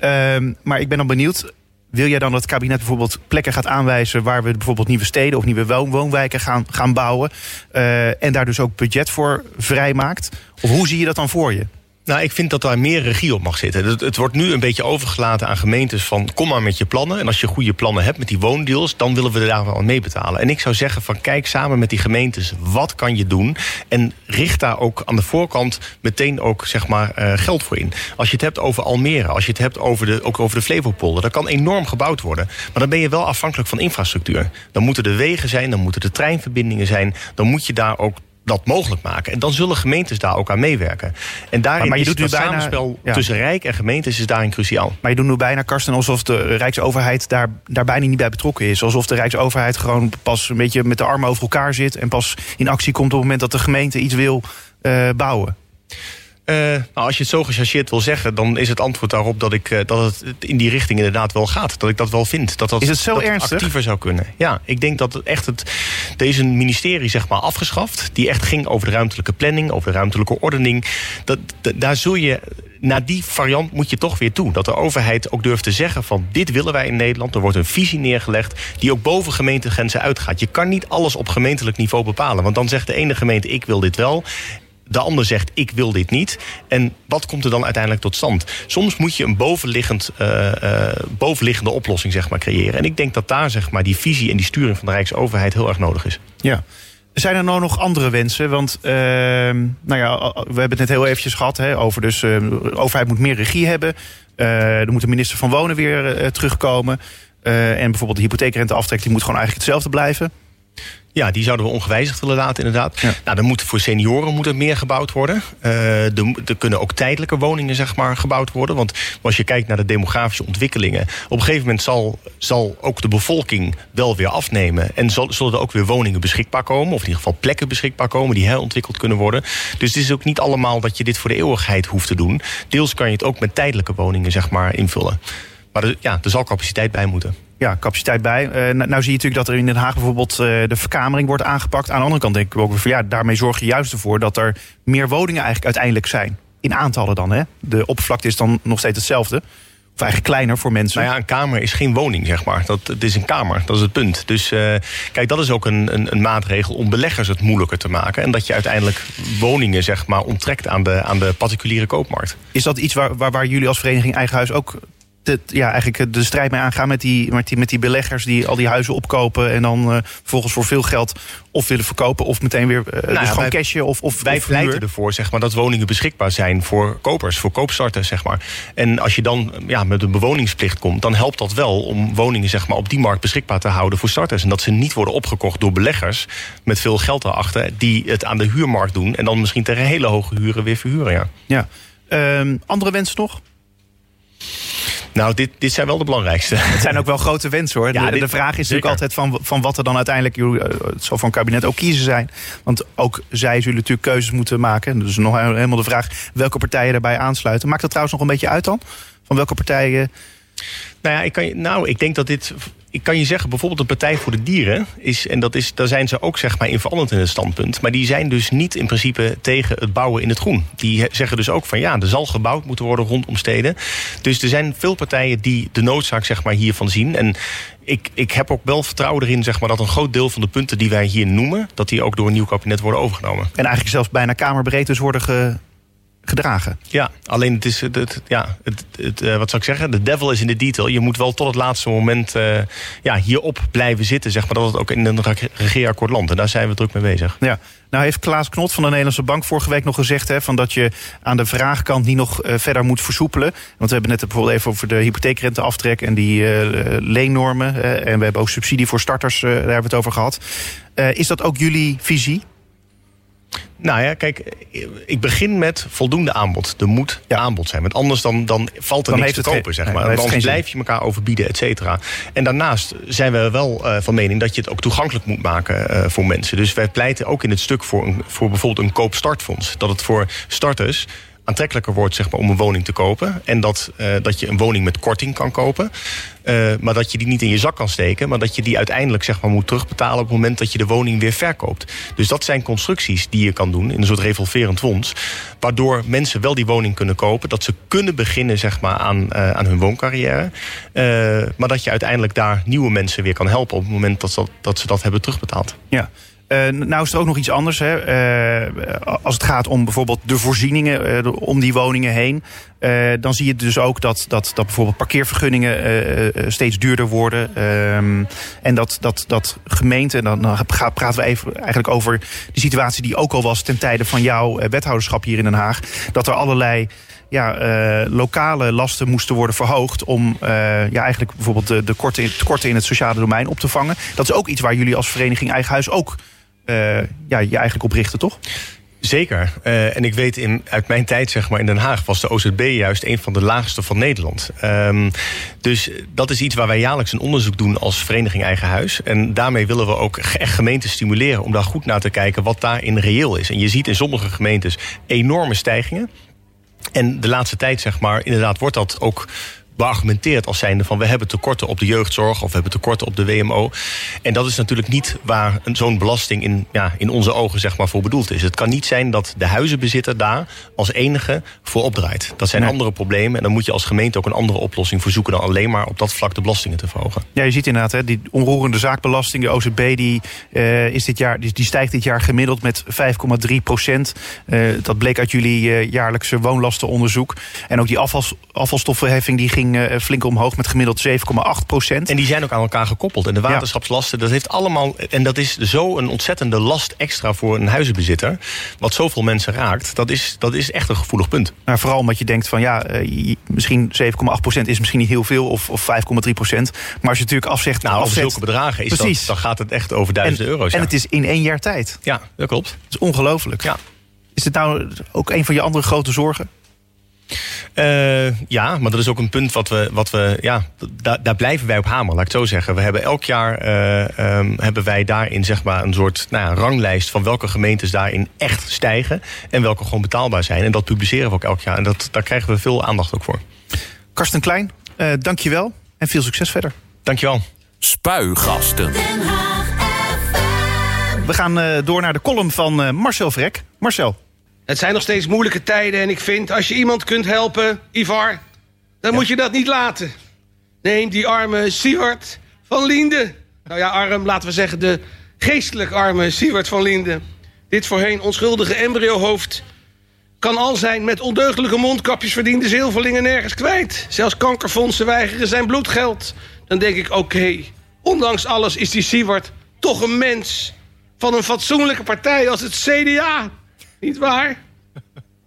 Uh, maar ik ben dan benieuwd. Wil jij dan dat het kabinet bijvoorbeeld plekken gaat aanwijzen waar we bijvoorbeeld nieuwe steden of nieuwe woonwijken gaan, gaan bouwen? Uh, en daar dus ook budget voor vrijmaakt? Of hoe zie je dat dan voor je? Nou, ik vind dat daar meer regie op mag zitten. Het, het, wordt nu een beetje overgelaten aan gemeentes van... kom maar met je plannen. En als je goede plannen hebt met die woondeals... dan willen we daar wel aan mee betalen. En ik zou zeggen van kijk samen met die gemeentes... wat kan je doen? En richt daar ook aan de voorkant meteen ook zeg maar, uh, geld voor in. Als je het hebt over Almere, als je het hebt over de, ook over de Flevopolder... dat kan enorm gebouwd worden. Maar dan ben je wel afhankelijk van infrastructuur. Dan moeten de wegen zijn, dan moeten de treinverbindingen zijn... dan moet je daar ook dat mogelijk maken. En dan zullen gemeentes daar ook aan meewerken. En daarin maar, je doet het samenspel tussen Rijk en gemeentes is daarin cruciaal. Maar je doet nu bijna, Karsten, alsof de Rijksoverheid daar, daar bijna niet bij betrokken is. Alsof de Rijksoverheid gewoon pas een beetje met de armen over elkaar zit... en pas in actie komt op het moment dat de gemeente iets wil uh, bouwen. Uh, nou, als je het zo gechargeerd wil zeggen, dan is het antwoord daarop dat, ik, uh, dat het in die richting inderdaad wel gaat. Dat ik dat wel vind. Dat dat, is het zo dat ernstig? actiever zou kunnen. Ja, ik denk dat het echt het. Deze ministerie, zeg maar, afgeschaft. Die echt ging over de ruimtelijke planning, over de ruimtelijke ordening. Dat, daar zul je naar die variant moet je toch weer toe. Dat de overheid ook durft te zeggen van dit willen wij in Nederland. Er wordt een visie neergelegd die ook boven gemeentegrenzen uitgaat. Je kan niet alles op gemeentelijk niveau bepalen. Want dan zegt de ene gemeente ik wil dit wel de ander zegt ik wil dit niet. En wat komt er dan uiteindelijk tot stand? Soms moet je een bovenliggend, uh, uh, bovenliggende oplossing zeg maar, creëren. En ik denk dat daar zeg maar, die visie en die sturing van de Rijksoverheid heel erg nodig is. Ja. Zijn er nou nog andere wensen? Want uh, nou ja, we hebben het net heel eventjes gehad hè, over dus de overheid moet meer regie hebben. er moet de minister van Wonen weer terugkomen. en bijvoorbeeld de hypotheekrenteaftrek die moet gewoon eigenlijk hetzelfde blijven. Ja, die zouden we ongewijzigd willen laten, inderdaad. Nou, dan moet voor senioren moet er meer gebouwd worden. Uh, er, er, kunnen ook tijdelijke woningen zeg maar, gebouwd worden. Want als je kijkt naar de demografische ontwikkelingen... op een gegeven moment zal, zal ook de bevolking wel weer afnemen. En zal, zullen er ook weer woningen beschikbaar komen. Of in ieder geval plekken beschikbaar komen die herontwikkeld kunnen worden. Dus het is ook niet allemaal dat je dit voor de eeuwigheid hoeft te doen. Deels kan je het ook met tijdelijke woningen zeg maar, invullen. Maar er, ja, er zal capaciteit bij moeten ja, capaciteit bij. Uh, nou, nou, zie je natuurlijk dat er in Den Haag bijvoorbeeld uh, de verkamering wordt aangepakt. Aan de andere kant denk ik ook weer van ja, daarmee zorg je juist ervoor dat er meer woningen eigenlijk uiteindelijk zijn. In aantallen dan, hè? De oppervlakte is dan nog steeds hetzelfde. Of eigenlijk kleiner voor mensen. Nou ja, een kamer is geen woning, zeg maar. Dat, het is een kamer, dat is het punt. Dus uh, kijk, dat is ook een, een, een, maatregel om beleggers het moeilijker te maken. En dat je uiteindelijk woningen, zeg maar, onttrekt aan de, aan de particuliere koopmarkt. Is dat iets waar, waar, waar jullie als vereniging Eigen Huis ook ja, eigenlijk de strijd mee aangaan met die, met, die, met die beleggers die al die huizen opkopen en dan uh, vervolgens voor veel geld of willen verkopen of meteen weer uh, nou dus gewoon wij, cashje of, of wij of pleiten ervoor zeg maar dat woningen beschikbaar zijn voor kopers, voor koopstarters zeg maar. En als je dan ja, met een bewoningsplicht komt, dan helpt dat wel om woningen zeg maar op die markt beschikbaar te houden voor starters en dat ze niet worden opgekocht door beleggers met veel geld erachter die het aan de huurmarkt doen en dan misschien tegen hele hoge huren weer verhuren. Ja. ja. Um, andere wensen nog? Nou, dit, dit zijn wel de belangrijkste. Het zijn ook wel grote wensen hoor. Ja, de, de, vraag is natuurlijk altijd van, van wat er dan uiteindelijk... het zal van het kabinet ook kiezen zijn. Want ook zij zullen natuurlijk keuzes moeten maken. Dus nog helemaal de vraag welke partijen daarbij aansluiten. Maakt dat trouwens nog een beetje uit dan? Van welke partijen... Nou ja, ik, kan, nou, ik denk dat dit ik kan je zeggen, bijvoorbeeld de Partij voor de Dieren... Is, en dat is, daar zijn ze ook zeg maar, in veranderd in het standpunt... maar die zijn dus niet in principe tegen het bouwen in het groen. Die zeggen dus ook van ja, er zal gebouwd moeten worden rondom steden. Dus er zijn veel partijen die de noodzaak zeg maar, hiervan zien. En ik, ik heb ook wel vertrouwen erin zeg maar, dat een groot deel van de punten die wij hier noemen... dat die ook door een nieuw kabinet worden overgenomen. En eigenlijk zelfs bijna kamerbreed dus worden ge gedragen. Ja, alleen het is, het, ja, het, het, uh, wat zou ik zeggen, de devil is in de detail. Je moet wel tot het laatste moment uh, ja, hierop blijven zitten, zeg maar, dat het ook in een regeerakkoord landt. En daar zijn we druk mee bezig. Ja. Nou heeft Klaas Knot van de Nederlandse Bank vorige week nog gezegd... Hè, van dat je aan de vraagkant niet nog uh, verder moet versoepelen. Want we hebben net bijvoorbeeld even over de hypotheekrenteaftrek... en die leennormen. en we hebben ook subsidie voor starters, daar hebben we het over gehad. is dat ook jullie visie? Nou ja, kijk, ik begin met voldoende aanbod. Er moet ja. aanbod zijn. Want anders dan, dan valt er dan niks te kopen, zeg maar. Nee, dan blijf je elkaar overbieden, et cetera. En daarnaast zijn we wel uh, van mening dat je het ook toegankelijk moet maken uh, voor mensen. Dus wij pleiten ook in het stuk voor, een, voor bijvoorbeeld een koopstartfonds. Dat het voor starters aantrekkelijker wordt zeg maar, om een woning te kopen. En dat, uh, dat je een woning met korting kan kopen. Uh, maar dat je die niet in je zak kan steken. Maar dat je die uiteindelijk zeg maar, moet terugbetalen op het moment dat je de woning weer verkoopt. Dus dat zijn constructies die je kan doen in een soort revolverend fonds. Waardoor mensen wel die woning kunnen kopen. Dat ze kunnen beginnen zeg maar, aan, uh, aan hun wooncarrière. maar dat je uiteindelijk daar nieuwe mensen weer kan helpen op het moment dat, dat, dat ze dat hebben terugbetaald. Ja. Uh, nou is er ook nog iets anders. Hè. Uh, als het gaat om bijvoorbeeld de voorzieningen uh, om die woningen heen. dan zie je dus ook dat, dat, dat bijvoorbeeld parkeervergunningen steeds duurder worden. Ehm, en dat, dat, dat gemeenten, dan, dan praten we even eigenlijk over de situatie die ook al was ten tijde van jouw wethouderschap hier in Den Haag. Dat er allerlei ja, lokale lasten moesten worden verhoogd om ja, eigenlijk bijvoorbeeld de, de tekorten in het sociale domein op te vangen. Dat is ook iets waar jullie als vereniging Eigen Huis ook ja, je eigenlijk op richten, toch? Zeker. Uh, en ik weet in, uit mijn tijd zeg maar, in Den Haag was de OZB juist een van de laagste van Nederland. Um, dus dat is iets waar wij jaarlijks een onderzoek doen als Vereniging Eigen Huis. En daarmee willen we ook echt gemeenten stimuleren om daar goed naar te kijken wat daarin reëel is. En je ziet in sommige gemeentes enorme stijgingen. En de laatste tijd, zeg maar, inderdaad wordt dat ook beargumenteert als zijnde van we hebben tekorten op de jeugdzorg of we hebben tekorten op de WMO. En dat is natuurlijk niet waar zo'n belasting in, ja, in onze ogen zeg maar, voor bedoeld is. Het kan niet zijn dat de huizenbezitter daar als enige voor opdraait. Dat zijn andere problemen en dan moet je als gemeente ook een andere oplossing voor zoeken dan alleen maar op dat vlak de belastingen te verhogen. Ja, je ziet inderdaad, hè, die onroerende zaakbelasting, de OCB, die, uh, is dit jaar, die, die, stijgt dit jaar gemiddeld met 5,3 procent. Uh, dat bleek uit jullie uh, jaarlijkse woonlastenonderzoek. En ook die afvals, afvalstoffenheffing die ging flink omhoog met gemiddeld 7,8 procent. En die zijn ook aan elkaar gekoppeld. En de waterschapslasten, dat heeft allemaal. En dat is zo een ontzettende last extra voor een huizenbezitter. Wat zoveel mensen raakt, dat is, dat is echt een gevoelig punt. Nou, vooral omdat je denkt van ja, misschien 7,8 procent is misschien niet heel veel, of, of 5,3 procent. Maar als je natuurlijk afzegt. Nou, over zulke bedragen is dat, dan gaat het echt over duizenden euro's. En het is in één jaar tijd. Ja, dat klopt. Dat is ongelooflijk. Ja. Is het nou ook een van je andere grote zorgen? Uh, ja, maar dat is ook een punt wat we, wat we ja, daar, daar blijven wij op hameren, laat ik het zo zeggen. We hebben elk jaar uh, um, hebben wij daarin zeg maar een soort nou ja, ranglijst van welke gemeentes daarin echt stijgen en welke gewoon betaalbaar zijn. En dat publiceren we ook elk jaar. En dat, daar krijgen we veel aandacht ook voor. Karsten Klein, uh, dank je wel en veel succes verder. Dank je wel. Spuigasten. We gaan door naar de column van Marcel Vrek. Marcel. Het zijn nog steeds moeilijke tijden en ik vind... als je iemand kunt helpen, Ivar, dan moet je dat niet laten. Neem die arme Siewert van Linde. Nou ja, arm, laten we zeggen de geestelijk arme Siewert van Linde. Dit voorheen onschuldige embryohoofd kan al zijn met ondeugdelijke mondkapjes verdiende zilverlingen nergens kwijt. Zelfs kankerfondsen weigeren zijn bloedgeld. Dan denk ik, oké, ondanks alles is die Siewert toch een mens... van een fatsoenlijke partij als het CDA. Niet waar?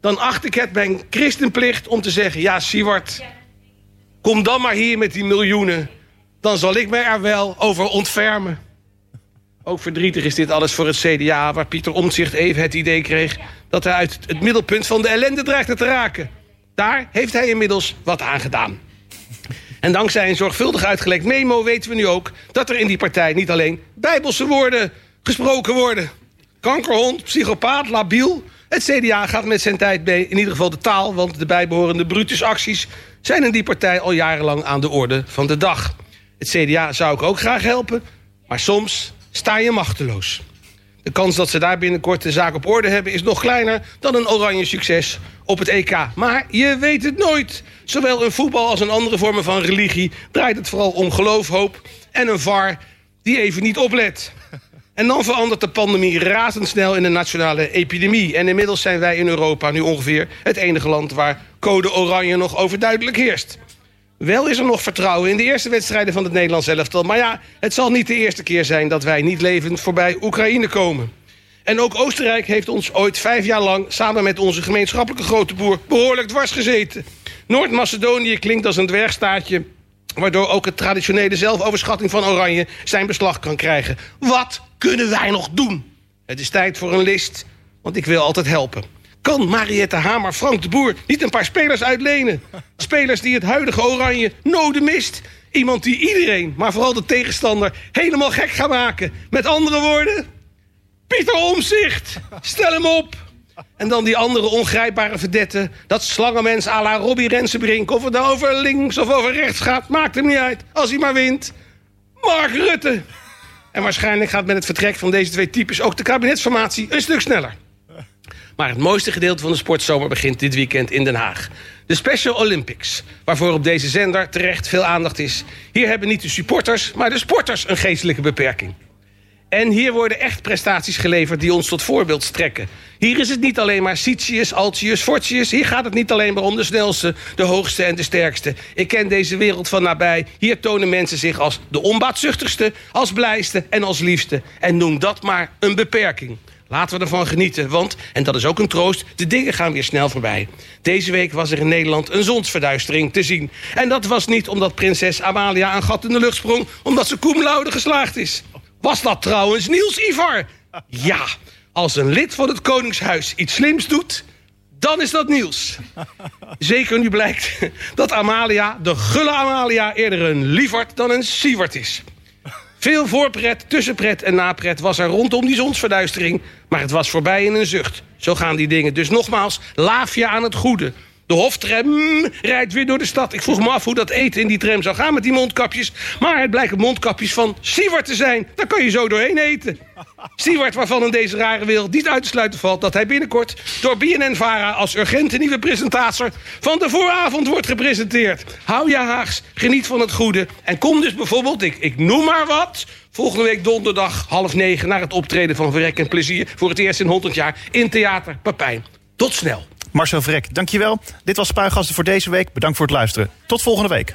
Dan acht ik het mijn christenplicht om te zeggen... ja, Siewart, kom dan maar hier met die miljoenen. Dan zal ik mij er wel over ontfermen. Ook verdrietig is dit alles voor het CDA... waar Pieter Omtzigt even het idee kreeg... dat hij uit het middelpunt van de ellende dreigde te raken. Daar heeft hij inmiddels wat aan gedaan. En dankzij een zorgvuldig uitgelekt memo weten we nu ook... dat er in die partij niet alleen bijbelse woorden gesproken worden... Kankerhond, psychopaat, labiel. Het CDA gaat met zijn tijd mee, in ieder geval de taal... want de bijbehorende brutusacties zijn in die partij al jarenlang aan de orde van de dag. Het CDA zou ik ook graag helpen, maar soms sta je machteloos. De kans dat ze daar binnenkort de zaak op orde hebben... is nog kleiner dan een oranje succes op het EK. Maar je weet het nooit. Zowel in voetbal als in andere vormen van religie... draait het vooral om geloof, hoop en een VAR die even niet oplet. En dan verandert de pandemie razendsnel in een nationale epidemie. En inmiddels zijn wij in Europa nu ongeveer het enige land... waar code oranje nog overduidelijk heerst. Wel is er nog vertrouwen in de eerste wedstrijden van het Nederlands elftal. Maar ja, het zal niet de eerste keer zijn dat wij niet levend voorbij Oekraïne komen. En ook Oostenrijk heeft ons ooit vijf jaar lang... samen met onze gemeenschappelijke grote boer behoorlijk dwars gezeten. Noord-Macedonië klinkt als een dwergstaatje waardoor ook het traditionele zelfoverschatting van Oranje zijn beslag kan krijgen. Wat kunnen wij nog doen? Het is tijd voor een list, want ik wil altijd helpen. Kan Mariette Hamer Frank de Boer niet een paar spelers uitlenen? Spelers die het huidige Oranje noden mist. Iemand die iedereen, maar vooral de tegenstander, helemaal gek gaat maken. Met andere woorden, Pieter Omzicht, stel hem op. En dan die andere ongrijpbare verdetten. Dat slangenmens à la Robbie Rensenbrink. Of het nou over links of over rechts gaat, maakt hem niet uit. Als hij maar wint. Mark Rutte. En waarschijnlijk gaat met het vertrek van deze twee types... ook de kabinetsformatie een stuk sneller. Maar het mooiste gedeelte van de sportzomer begint dit weekend in Den Haag. De Special Olympics, waarvoor op deze zender terecht veel aandacht is. Hier hebben niet de supporters, maar de sporters een geestelijke beperking. En hier worden echt prestaties geleverd die ons tot voorbeeld strekken. Hier is het niet alleen maar Sitius, Altius, Fortius. Hier gaat het niet alleen maar om de snelste, de hoogste en de sterkste. Ik ken deze wereld van nabij. Hier tonen mensen zich als de onbaatzuchtigste, als blijste en als liefste. En noem dat maar een beperking. Laten we ervan genieten, want, en dat is ook een troost... de dingen gaan weer snel voorbij. Deze week was er in Nederland een zonsverduistering te zien. En dat was niet omdat prinses Amalia een gat in de lucht sprong... omdat ze cum laude geslaagd is. Was dat trouwens Niels Ivar? Ja, als een lid van het Koningshuis iets slims doet, dan is dat Niels. Zeker nu blijkt dat Amalia, de gulle Amalia... eerder een lieverd dan een sievert is. Veel voorpret, tussenpret en napret was er rondom die zonsverduistering... maar het was voorbij in een zucht. Zo gaan die dingen. Dus nogmaals, laaf je aan het goede. De hoftram rijdt weer door de stad. Ik vroeg me af hoe dat eten in die tram zou gaan met die mondkapjes. Maar het blijken mondkapjes van Siewert te zijn. Daar kan je zo doorheen eten. Siewert, waarvan in deze rare wereld niet uit te sluiten valt... dat hij binnenkort door BNN-VARA als urgente nieuwe presentator... van de vooravond wordt gepresenteerd. Hou je Haags, geniet van het goede... en kom dus bijvoorbeeld, ik, ik noem maar wat... volgende week donderdag half negen... naar het optreden van Verrek en Plezier... voor het eerst in 100 jaar in Theater Papijn. Tot snel. Marcel Vrek, dankjewel. Dit was Spuigasten voor deze week. Bedankt voor het luisteren. Tot volgende week.